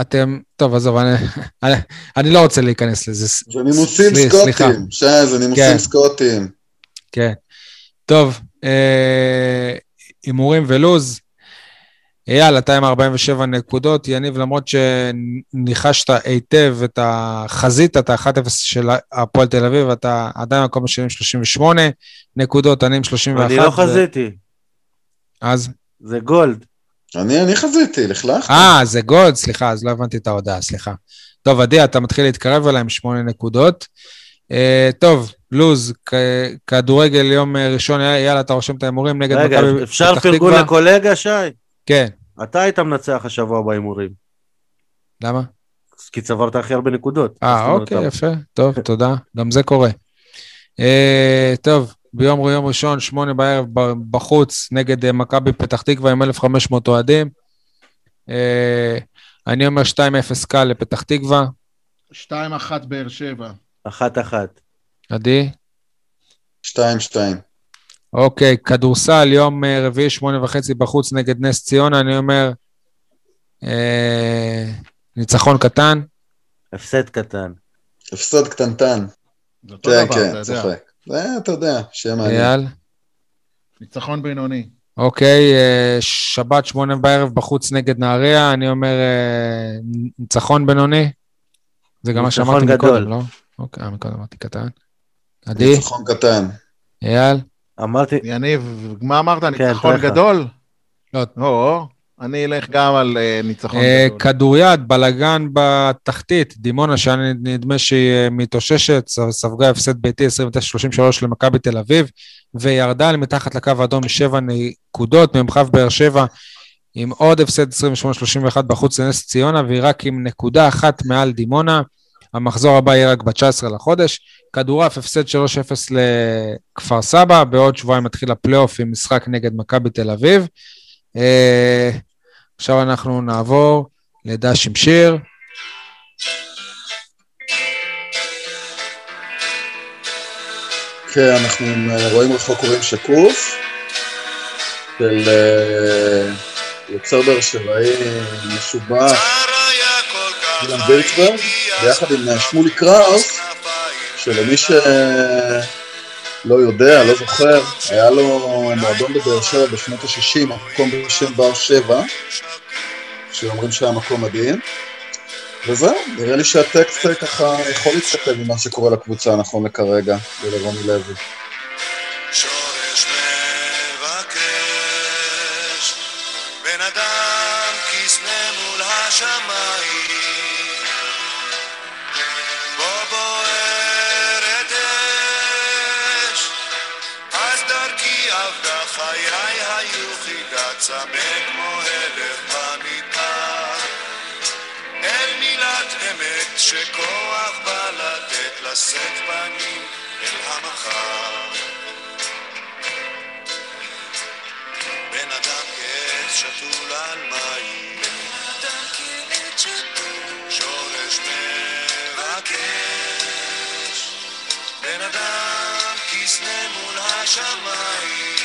אתם, טוב, עזוב, אני, אני, אני לא רוצה להיכנס לזה. זה נימוסים. סקוטיים, שי, זה כן. נימוסים סקוטיים. כן. טוב, אה, הימורים ולוז. אייל, אתה עם 47 נקודות. יניב, למרות שניחשת היטב את החזית, את ה-1-0 של הפועל תל אביב, אתה עדיין במקום השני עם 38 נקודות, אני עם 31. אני לא חזיתי, אז? זה גולד. אני, אני חזיתי, לכלכת. אה, זה גולד, סליחה, אז לא הבנתי את ההודעה, סליחה. טוב, עדי, אתה מתחיל להתקרב אליי עם 8 נקודות. אה, טוב, לוז, כ- כדורגל יום ראשון, יאללה, אתה רושם את ההימורים נגד רגע, מכבי אפשר פתח פרגון תקווה? לקולגה, שי? כן, אתה היית מנצח השבוע בהימורים, למה? כי צברת הכי הרבה נקודות. אה, אוקיי, יפה, טוב, תודה, גם זה קורה. אה, טוב, ביום יום ראשון, שמונה בערב בחוץ, נגד אה, מכבי פתח תקווה עם 1,500 אוהדים. אה, אני אומר 2-0 קל לפתח תקווה. 2-1 באר שבע. אחת אחת. עדי? שתיים, שתיים. אוקיי, כדורסל, יום אה, רביעי, שמונה וחצי בחוץ נגד נס ציונה, אני אומר אה, ניצחון קטן. הפסד קטן. הפסד קטנטן. זה אותו כן, דבר, כן, אתה יודע. צוחק. זה, אתה יודע, שיהיה מעניין. אייל? ניצחון בינוני. אוקיי, אה, שבת, שמונה בערב בחוץ נגד נהריה, אני אומר אה, ניצחון בינוני. זה גם מה שאמרתי. מקודם, לא? אוקיי, מקודם אמרתי קטן. עדי? ניצחון קטן. אייל? אמרתי, יניב, מה אמרת? כן, ניצחון. גדול? לא. או, אני אלך גם על אה, ניצחון אה, גדול. כדוריד, בלאגן בתחתית, דימונה, שנדמה שהיא אה, מתאוששת, ספגה הפסד ביתי 29-33 למכבי תל אביב, וירדה למתחת לקו האדום משבע נקודות, ממחב באר שבע, עם עוד הפסד 28-31 בחוץ לנס ציונה, והיא רק עם נקודה אחת מעל דימונה. המחזור הבא יהיה רק ב-19 לחודש. כדורעף, הפסד 3-0 לכפר סבא, בעוד שבועיים מתחיל הפלייאוף עם משחק נגד מכבי תל אביב. אה, עכשיו אנחנו נעבור לדש עם שיר. כן, אנחנו אה, רואים רחוק רואים שקוף של אה, יוצר באר שבעי משובח, אילן וירצברג, ביחד עם אה, שמולי קראוס, שלמי שלא יודע, לא זוכר, היה לו מועדון בבאר שבע בשנות ה-60, מקום בשם בר שבע, שאומרים שהיה מקום מדהים. וזהו, נראה לי שהטקסט ככה יכול להתכתב עם מה שקורה לקבוצה נכון לכרגע, ולרוני לוי. מבקש, בן אדם כסנה מול השמיים,